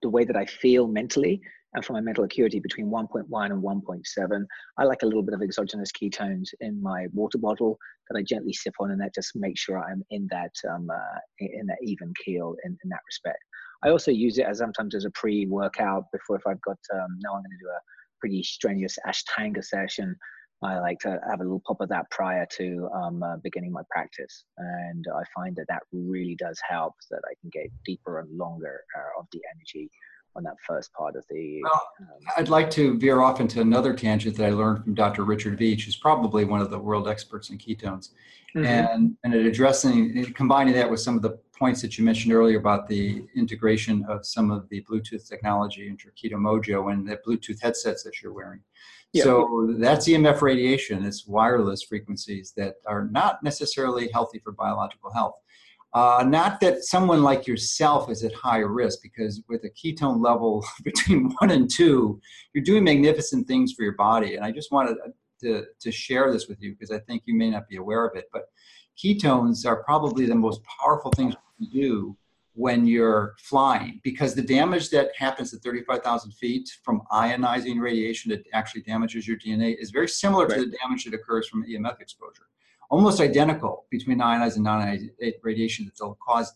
S2: the way that I feel mentally and for my mental acuity between 1.1 and 1.7. I like a little bit of exogenous ketones in my water bottle that I gently sip on, and that just makes sure I'm in that um, uh, in that even keel in, in that respect. I also use it as sometimes as a pre-workout before if I've got um, now I'm going to do a pretty strenuous Ashtanga session. I like to have a little pop of that prior to um, uh, beginning my practice, and I find that that really does help that I can get deeper and longer uh, of the energy on that first part of the. Well,
S1: um, I'd like to veer off into another tangent that I learned from Dr. Richard Veech, who's probably one of the world experts in ketones, mm-hmm. and and addressing combining that with some of the points that you mentioned earlier about the integration of some of the Bluetooth technology into Keto Mojo and the Bluetooth headsets that you're wearing. So that's EMF radiation. It's wireless frequencies that are not necessarily healthy for biological health. Uh, not that someone like yourself is at high risk, because with a ketone level [laughs] between one and two, you're doing magnificent things for your body. And I just wanted to, to share this with you because I think you may not be aware of it. But ketones are probably the most powerful things you do when you're flying because the damage that happens at 35,000 feet from ionizing radiation that actually damages your DNA is very similar right. to the damage that occurs from EMF exposure almost identical between ionized and non-ionized radiation that they'll cause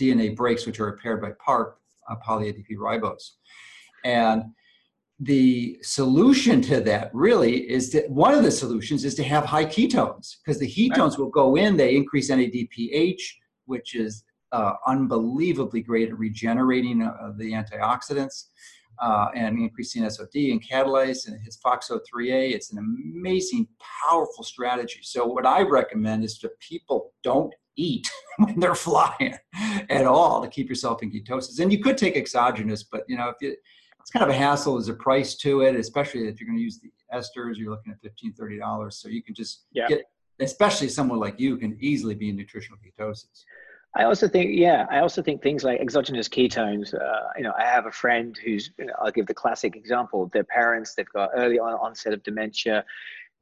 S1: DNA breaks, which are repaired by PARP, uh, poly-ADP ribose. And the solution to that really is that one of the solutions is to have high ketones because the ketones right. will go in, they increase NADPH, which is uh, unbelievably great at regenerating uh, the antioxidants uh, and increasing SOD and catalase, and it hits FOXO3A. It's an amazing, powerful strategy. So what I recommend is that people don't eat [laughs] when they're flying at all to keep yourself in ketosis. And you could take exogenous, but you know if you it's kind of a hassle. There's a price to it, especially if you're going to use the esters. You're looking at 15 $30. So you can just yeah. get, especially someone like you can easily be in nutritional ketosis.
S2: I also think, yeah, I also think things like exogenous ketones. Uh, you know, I have a friend who's, you know, I'll give the classic example. Their parents, they've got early on onset of dementia.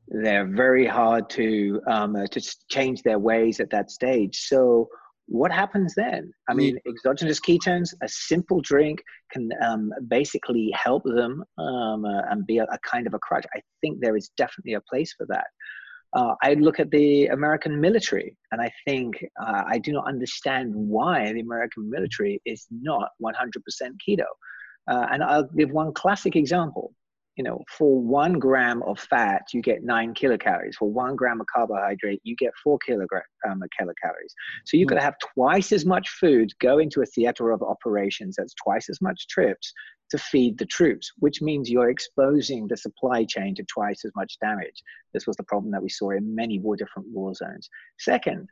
S2: They're very hard to um, uh, to change their ways at that stage. So, what happens then? I mean, exogenous ketones, a simple drink can um, basically help them um, uh, and be a, a kind of a crutch. I think there is definitely a place for that uh, I look at the American military and I think uh, I do not understand why the American military is not 100% keto. Uh, and I'll give one classic example. You know, for one gram of fat, you get nine kilocalories. For one gram of carbohydrate, you get four kilogram um, kilocalories. So you've got to have twice as much food go into a theater of operations. That's twice as much trips to feed the troops, which means you're exposing the supply chain to twice as much damage. This was the problem that we saw in many war different war zones. Second,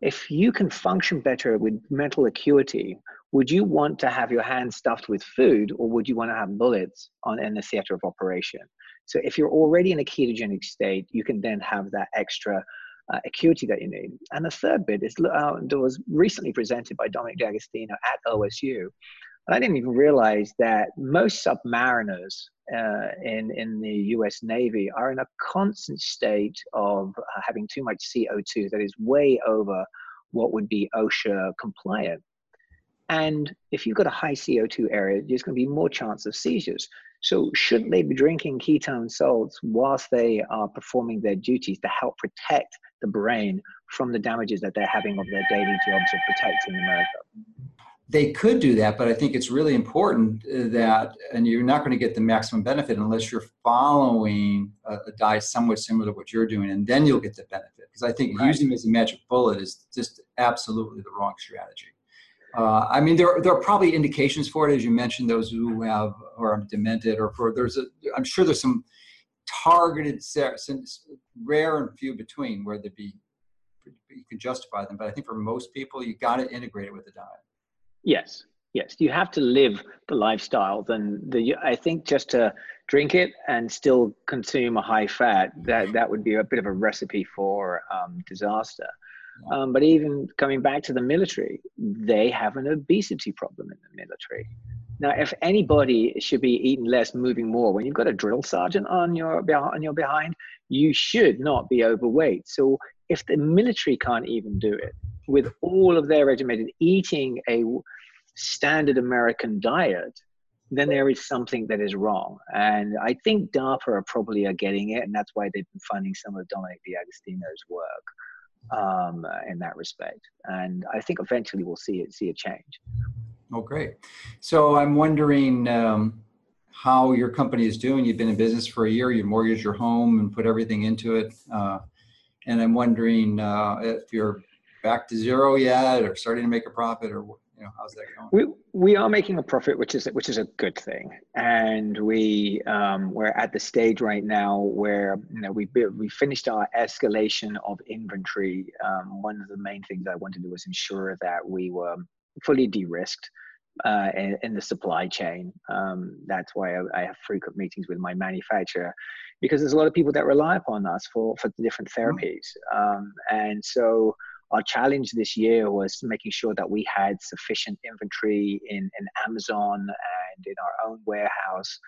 S2: if you can function better with mental acuity, would you want to have your hands stuffed with food or would you want to have bullets on in the theater of operation? So if you're already in a ketogenic state, you can then have that extra uh, acuity that you need. And the third bit is uh, was recently presented by Dominic D'Agostino at OSU I didn't even realize that most submariners uh, in, in the US Navy are in a constant state of uh, having too much CO2 that is way over what would be OSHA compliant. And if you've got a high CO2 area, there's going to be more chance of seizures. So shouldn't they be drinking ketone salts whilst they are performing their duties to help protect the brain from the damages that they're having of their daily jobs of protecting America?
S1: They could do that, but I think it's really important uh, that, and you're not going to get the maximum benefit unless you're following a, a diet somewhat similar to what you're doing, and then you'll get the benefit. Because I think right. using it as a magic bullet is just absolutely the wrong strategy. Uh, I mean, there, there are probably indications for it, as you mentioned, those who have or are demented, or for there's a, I'm sure there's some targeted, rare and few between where there'd be, you can justify them. But I think for most people, you got to integrate it with the diet.
S2: Yes, yes, you have to live the lifestyle. Then the I think just to drink it and still consume a high fat, that that would be a bit of a recipe for um, disaster. Um, but even coming back to the military, they have an obesity problem in the military. Now, if anybody should be eating less, moving more, when you've got a drill sergeant on your on your behind, you should not be overweight. So, if the military can't even do it with all of their regimented eating a standard American diet, then there is something that is wrong. And I think DARPA are probably are getting it, and that's why they've been funding some of Dominic D'Agostino's work um, in that respect. And I think eventually we'll see it see a change.
S1: Oh, great. So I'm wondering um, how your company is doing. You've been in business for a year. You mortgaged your home and put everything into it. Uh, and I'm wondering uh, if you're back to zero yet, or starting to make a profit, or you know, how's that going?
S2: We we are making a profit, which is which is a good thing, and we um, we're at the stage right now where you know we we finished our escalation of inventory. Um, one of the main things I wanted to do was ensure that we were fully de-risked uh, in, in, the supply chain. Um, that's why I, I, have frequent meetings with my manufacturer because there's a lot of people that rely upon us for for the different mm-hmm. therapies, um, and so our challenge this year was making sure that we had sufficient inventory in, in Amazon and in our own warehouse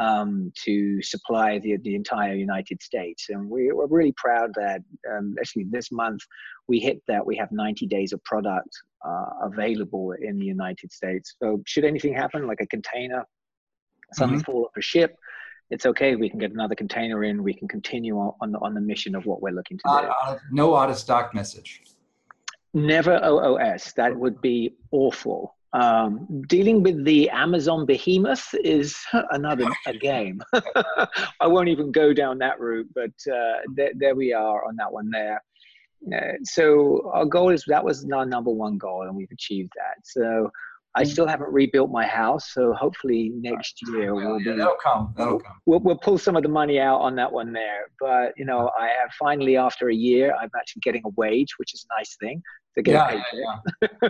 S2: um, to supply the, the entire United States. And we, we're really proud that um, actually this month we hit that we have 90 days of product uh, available in the United States. So should anything happen, like a container, something mm-hmm. fall off a ship, it's okay. We can get another container in. We can continue on, on the, on the mission of what we're looking to do.
S1: Uh, no out of stock message.
S2: Never OOS. That would be awful. Um, dealing with the Amazon behemoth is another a game. [laughs] I won't even go down that route, but uh, there, there we are on that one there. Uh, so our goal is that was our number one goal, and we've achieved that. So I mm. still haven't rebuilt my house, so hopefully next year we'll
S1: yeah, be. That'll come. That'll come.
S2: We'll, we'll pull some of the money out on that one there. But you know, I have finally, after a year, I'm actually getting a wage, which is a nice thing to get yeah, a paycheck.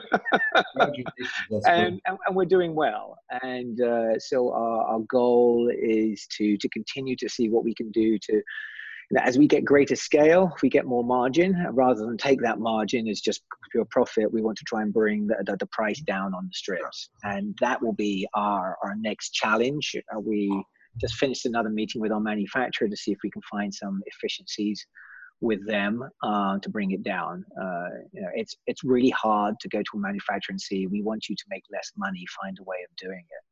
S2: Yeah, [laughs] and, and, and, we're doing well. And uh, so our, our goal is to to continue to see what we can do to as we get greater scale, we get more margin. Rather than take that margin as just pure profit, we want to try and bring the, the, the price down on the strips. And that will be our, our next challenge. Uh, we just finished another meeting with our manufacturer to see if we can find some efficiencies with them uh, to bring it down. Uh, you know, it's it's really hard to go to a manufacturer and see we want you to make less money, find a way of doing it.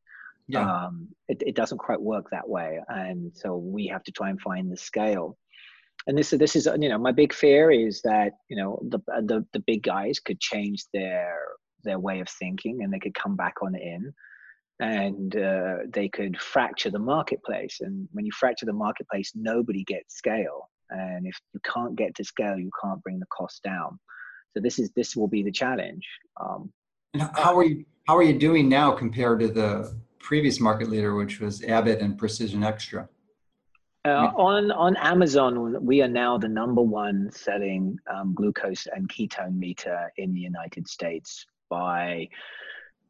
S2: Yeah. Um, it, it doesn't quite work that way, and so we have to try and find the scale. And this this is you know my big fear is that you know the the, the big guys could change their their way of thinking and they could come back on in and uh, they could fracture the marketplace. And when you fracture the marketplace nobody gets scale. And if you can't get to scale you can't bring the cost down. So this is this will be the challenge. Um,
S1: how are you how are you doing now compared to the previous market leader which was abbott and precision xtra
S2: uh, on on Amazon, we are now the number one selling um, glucose and ketone meter in the United States by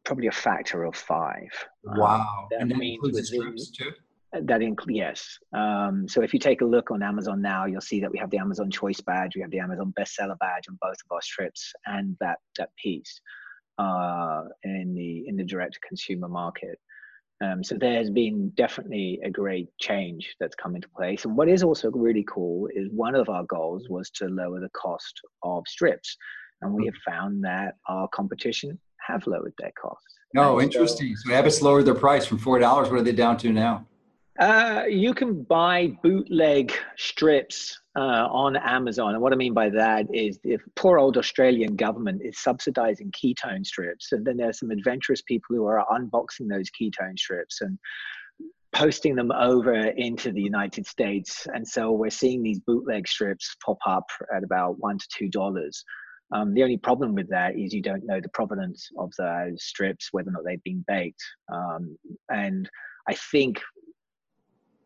S2: probably a factor of five.
S1: Um, wow! Um, that and that includes too.
S2: That includes yes. Um, so if you take a look on Amazon now, you'll see that we have the Amazon Choice badge, we have the Amazon Bestseller badge on both of our strips, and that that piece uh, in the in the direct consumer market. Um, so there has been definitely a great change that's come into place. And what is also really cool is one of our goals was to lower the cost of strips. And we have found that our competition have lowered their costs.
S1: No,
S2: And
S1: interesting. So Abbott's lowered their price from four dollars. What are they down to now?
S2: Uh, you can buy bootleg strips uh, on Amazon. And what I mean by that is the poor old Australian government is subsidizing ketone strips. And then there's some adventurous people who are unboxing those ketone strips and posting them over into the United States. And so we're seeing these bootleg strips pop up at about one to two dollars. Um, the only problem with that is you don't know the provenance of those strips, whether or not they've been baked. Um, and I think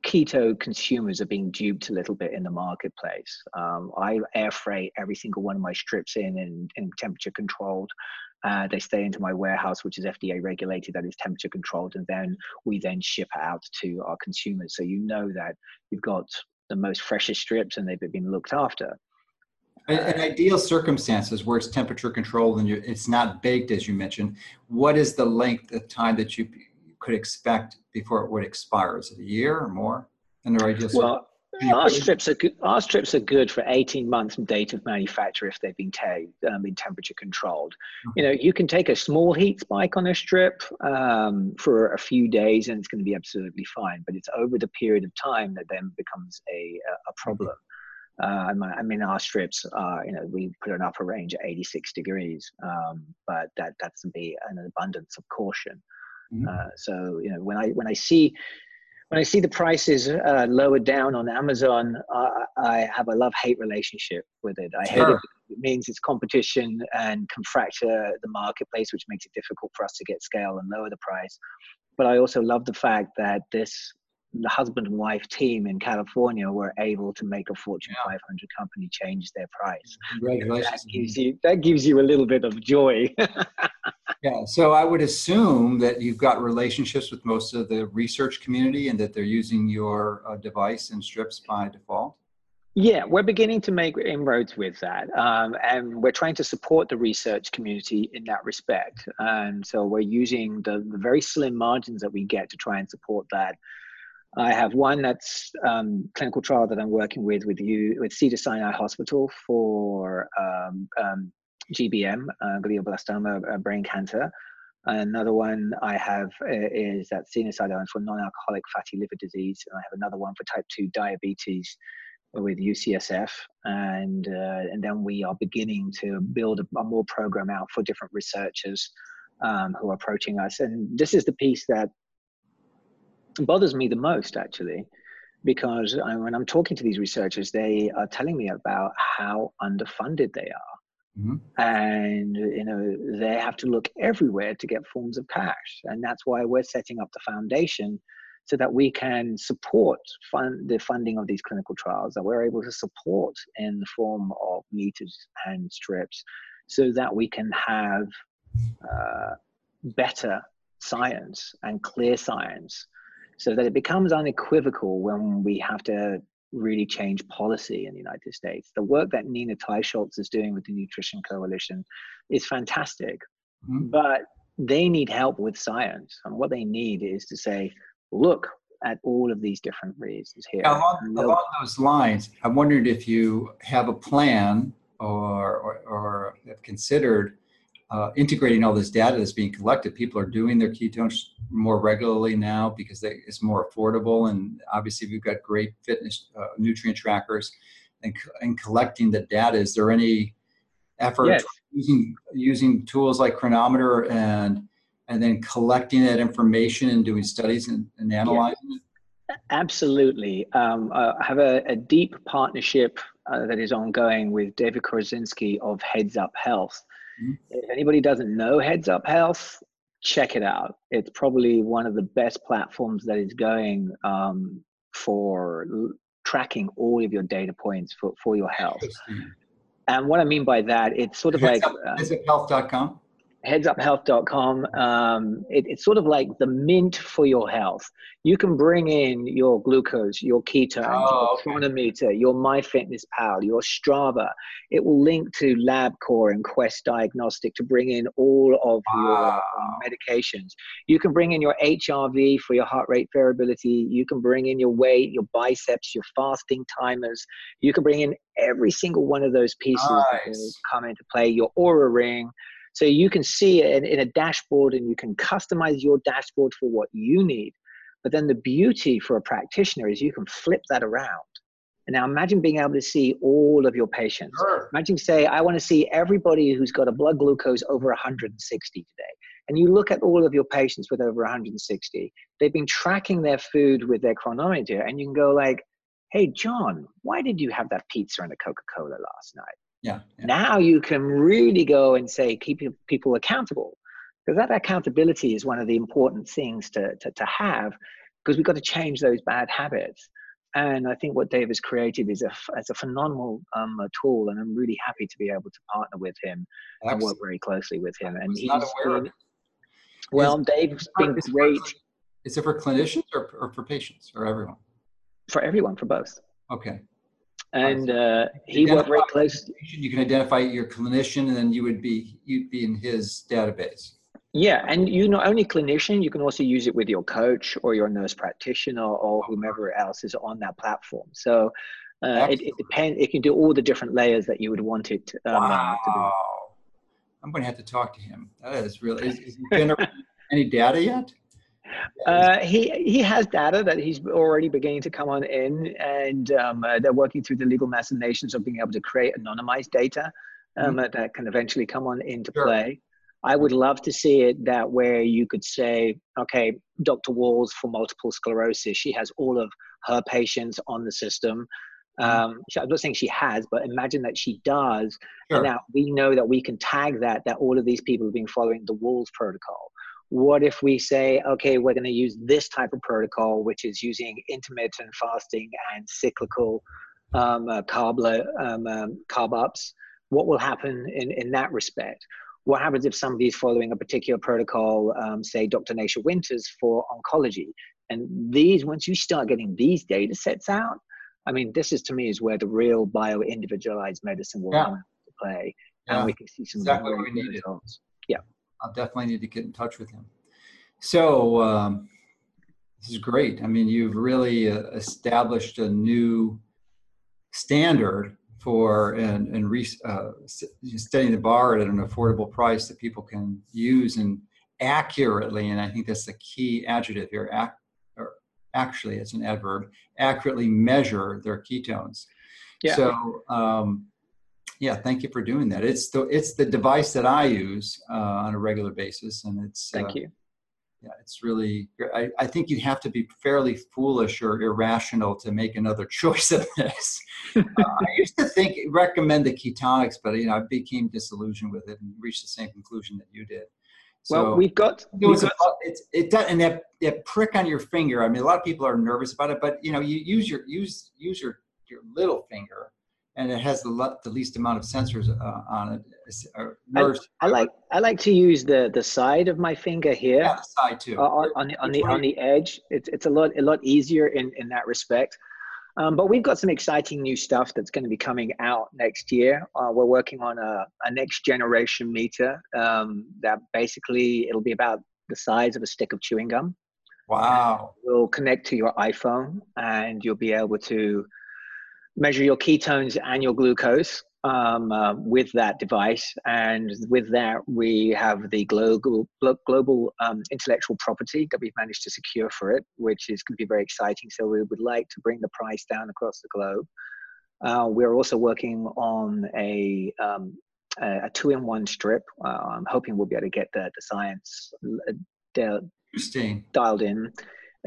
S2: keto consumers are being duped a little bit in the marketplace. Um, I air freight every single one of my strips in and, and temperature controlled. Uh, they stay into my warehouse, which is FDA regulated, that is temperature controlled, and then we then ship out to our consumers. So you know that you've got the most freshest strips and they've been looked after.
S1: In, in ideal circumstances where it's temperature controlled and you, it's not baked, as you mentioned, what is the length of time that you could expect before it would expire? Is it a year or more? And the ideal
S2: well, our strips are good. Our strips are good for 18 months from date of manufacture if they've been tagged, um, in temperature controlled. You know, you can take a small heat spike on a strip um, for a few days and it's going to be absolutely fine. But it's over the period of time that then becomes a a problem. Uh, I mean, our strips are, you know, we put an upper range at 86 degrees, um, but that that's to be an abundance of caution. Mm-hmm. Uh, so, you know, when I when I see when I see the prices uh, lowered down on Amazon, uh, I have a love hate relationship with it. I sure. hate it. It means it's competition and can fracture the marketplace, which makes it difficult for us to get scale and lower the price. But I also love the fact that this the husband and wife team in California were able to make a Fortune yeah. 500 company change their price.
S1: Congratulations!
S2: That gives you that gives you a little bit of joy. [laughs]
S1: yeah. So I would assume that you've got relationships with most of the research community, and that they're using your uh, device and strips by default.
S2: Yeah, we're beginning to make inroads with that. Um, and we're trying to support the research community in that respect. And so we're using the, the, very slim margins that we get to try and support that I have one that's um, clinical trial that I'm working with with you with Cedars-Sinai Hospital for um, um, GBM, uh, glioblastoma, uh, brain cancer. Another one I have uh, is that sinusitis for non-alcoholic fatty liver disease. And I have another one for type 2 diabetes with UCSF. And, uh, and then we are beginning to build a, a more program out for different researchers um, who are approaching us. And this is the piece that bothers me the most actually because I, when i'm talking to these researchers they are telling me about how underfunded they are mm-hmm. and you know they have to look everywhere to get forms of cash and that's why we're setting up the foundation so that we can support fund the funding of these clinical trials that we're able to support in the form of meters and strips so that we can have uh, better science and clear science so that it becomes unequivocal when we have to really change policy in the United States. The work that Nina Teicholz is doing with the Nutrition Coalition is fantastic, mm-hmm. but they need help with science. And what they need is to say, look at all of these different reasons here.
S1: Along, along those lines, I wondered if you have a plan or, or, or have considered uh, integrating all this data that's being collected. People are doing their ketones more regularly now because they, it's more affordable. And obviously, we've got great fitness uh, nutrient trackers and, and collecting the data. Is there any effort yes. using using tools like Cronometer and and then collecting that information and doing studies and, and analyzing yeah. it?
S2: Absolutely. Um, I have a, a deep partnership uh, that is ongoing with David Korsunsky of Heads Up Health. Mm-hmm. If anybody doesn't know Heads Up Health, check it out. It's probably one of the best platforms that is going um, for l- tracking all of your data points for, for your health. And what I mean by that, it's sort of
S1: heads
S2: like
S1: up, uh, health.com.
S2: headsuphealth.com. Um, it, it's sort of like the mint for your health. You can bring in your glucose, your ketones, oh, your cronometer, your MyFitnessPal, your Strava. It will link to LabCorp and Quest Diagnostic to bring in all of wow. your um, medications. You can bring in your HRV for your heart rate variability. You can bring in your weight, your biceps, your fasting timers. You can bring in every single one of those pieces nice. that will come into play. Your Oura ring so you can see it in, in a dashboard and you can customize your dashboard for what you need. But then the beauty for a practitioner is you can flip that around. And now imagine being able to see all of your patients. Sure. Imagine say, I want to see everybody who's got a blood glucose over 160 today. And you look at all of your patients with over 160. They've been tracking their food with their cronometer, and you can go like, "Hey, John, why did you have that pizza and a Coca-Cola last night?"
S1: Yeah, yeah.
S2: Now you can really go and say, keep people accountable. Because that accountability is one of the important things to, to, to have, because we've got to change those bad habits. And I think what Dave has created is a, is a phenomenal um, tool, and I'm really happy to be able to partner with him Absolutely. and work very closely with him. And he's been, well, Dave's been great.
S1: Is it for clinicians or, or for patients or everyone?
S2: For everyone, for both.
S1: Okay
S2: and uh, he worked very close.
S1: You can identify your clinician, and then you would be you'd be in his database.
S2: Yeah, and you not only clinician, you can also use it with your coach or your nurse practitioner or whomever else is on that platform. So uh, it, it depends. It can do all the different layers that you would want it um,
S1: wow. to do. I'm going to have to talk to him. That is really. Is, is he any data yet?
S2: Uh, he he has data that he's already beginning to come on in, and um, uh, they're working through the legal machinations of being able to create anonymized data um, mm-hmm. that can eventually come on into sure. play. I would love to see it that where you could say, okay, Dr. Wahls for multiple sclerosis, she has all of her patients on the system. Mm-hmm. Um, I'm not saying she has, but imagine that she does. Sure. And now we know that we can tag that, that all of these people have been following the Wahls protocol. What if we say, okay, we're going to use this type of protocol, which is using intermittent fasting and cyclical um, uh, carb, um, um, carb ups? What will happen in, in that respect? What happens if somebody is following a particular protocol, um, say Dr. Nasha Winters for oncology? And these, once you start getting these data sets out, I mean, this is to me is where the real bio individualized medicine will yeah. come into play. Yeah. And we can see some
S1: exactly what we
S2: results. Yeah.
S1: I'll definitely need to get in touch with him. So um, this is great. I mean, you've really uh, established a new standard for and and re, uh, setting the bar at an affordable price that people can use and accurately. And I think that's the key adjective here. Ac- or actually, it's an adverb. Accurately measure their ketones. Yeah. So um, yeah, thank you for doing that. It's the it's the device that I use uh, on a regular basis, and it's
S2: thank
S1: uh,
S2: you.
S1: Yeah, it's really. I, I think you have to be fairly foolish or irrational to make another [laughs] choice of this. [laughs] uh, I used to think recommend the Ketonix, but you know I became disillusioned with it and reached the same conclusion that you did.
S2: So well, we've got.
S1: It was got, a, it's it does, and that that prick on your finger. I mean, a lot of people are nervous about it, but you know, you use your use use your your little finger and it has the, le- the least amount of sensors uh, on it.
S2: I, I, like I like to use the the side of my finger here.
S1: Yeah, the side too.
S2: Uh, on, on, the on the on the edge. It's it's a lot a lot easier in in that respect. Um, but we've got some exciting new stuff that's going to be coming out next year. Uh, we're working on a, a next generation meter um, that basically it'll be about the size of a stick of chewing gum.
S1: Wow.
S2: We'll connect to your iPhone and you'll be able to measure your ketones and your glucose um, uh, with that device. And with that, we have the global, global um, intellectual property that we've managed to secure for it, which is going to be very exciting. So we would like to bring the price down across the globe. Uh, we're also working on a, um, a two-in-one strip. Uh, I'm hoping we'll be able to get the, the science uh, dialed in.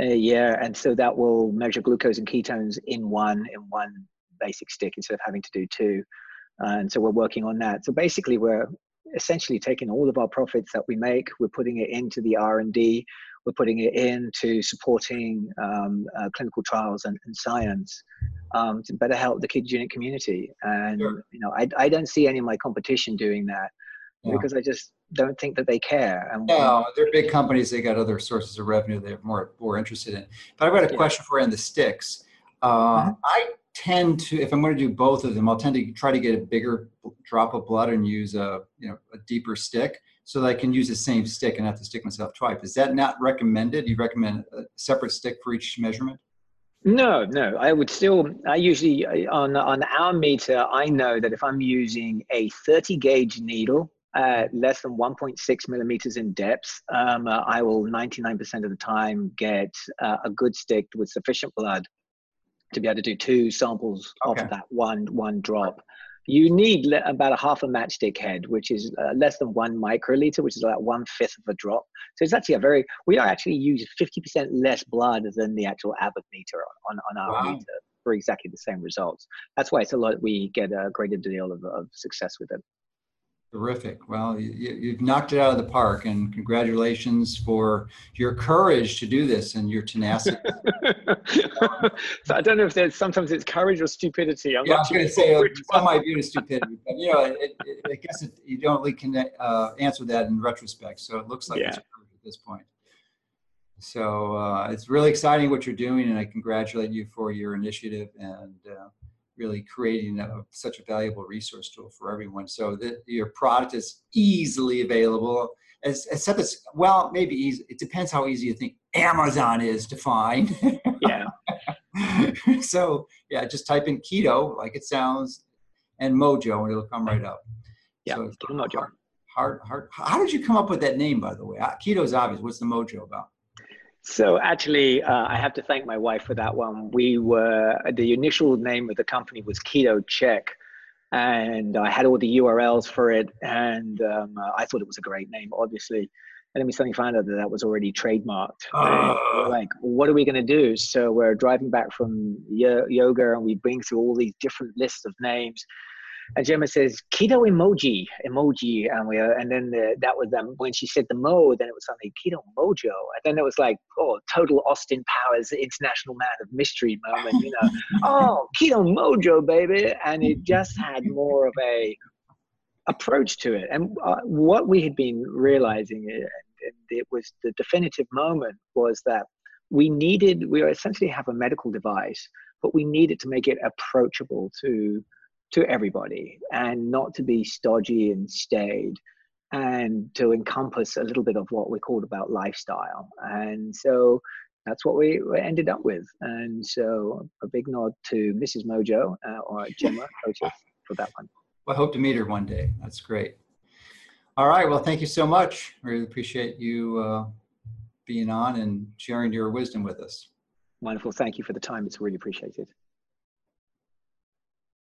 S2: Uh, yeah, and so that will measure glucose and ketones in one in one basic stick instead of having to do two. Uh, and so we're working on that. So basically, we're essentially taking all of our profits that we make, we're putting it into the R&D, we're putting it into supporting um, uh, clinical trials and, and science um, to better help the ketogenic community. And sure. you know, I, I don't see any of my competition doing that. yeah. because I just don't think that they care.
S1: And no, they're big companies. They got other sources of revenue they're more more interested in. But I've got a yeah. question for you on the sticks. Uh, mm-hmm. I tend to, if I'm going to do both of them, I'll tend to try to get a bigger drop of blood and use a you know a deeper stick so that I can use the same stick and have to stick myself twice. Is that not recommended? You recommend a separate stick for each measurement?
S2: No, no. I would still. I usually on on our meter. I know that if I'm using a 30 gauge needle, uh, less than 1.6 millimeters in depth, um, uh, I will 99% of the time get uh, a good stick with sufficient blood to be able to do two samples okay. of that one one drop you need le- about a half a matchstick head, which is uh, less than one microliter, which is about one fifth of a drop. So it's actually a very, we actually use 50% less blood than the actual Abbott meter on, on our wow. meter for exactly the same results. That's why it's a lot, we get a greater deal of, of success with it.
S1: Terrific. Well, you, have knocked it out of the park, and congratulations for your courage to do this and your tenacity. [laughs]
S2: so I don't know if there's sometimes it's courage or stupidity.
S1: I'm yeah, I was going to say uh, some might view it as stupidity, but you know, it, it, I guess it, you don't really connect, uh, answer that in retrospect. So it looks like yeah. it's at this point. So uh, it's really exciting what you're doing, and I congratulate you for your initiative and. Uh, really creating a, such a valuable resource tool for everyone. So that your product is easily available as, except it's well maybe easy it depends how easy you think amazon is to find.
S2: Yeah. [laughs]
S1: So yeah just type in keto like it sounds and mojo and it'll come right up.
S2: Yeah so mojo.
S1: hard, hard hard how did you come up with that name by the way? Uh, keto is obvious. What's the mojo about
S2: so actually, uh, I have to thank my wife for that one. We were the initial name of the company was Keto Check, and I had all the URLs for it, and um, I thought it was a great name, obviously. And then we suddenly found out that that was already trademarked. Uh. like, what are we going to do? So we're driving back from yoga, and we bring through all these different lists of names and Gemma says keto emoji, emoji, and we and then the, that was um, when she said the mo, then it was something keto mojo, and then it was like oh, total Austin Powers, international man of mystery moment, you know, [laughs] oh keto mojo, baby, and it just had more of a approach to it, and uh, what we had been realizing, and it was the definitive moment, was that we needed we essentially have a medical device, but we needed to make it approachable to to everybody and not to be stodgy and staid and to encompass a little bit of what we called about lifestyle. And so that's what we ended up with. And so a big nod to Mrs. Mojo uh, or Gemma [laughs] for that one.
S1: Well, I hope to meet her one day. That's great. All right. Well, thank you so much. Really appreciate you uh, being on and sharing your wisdom with us.
S2: Wonderful. Thank you for the time. It's really appreciated.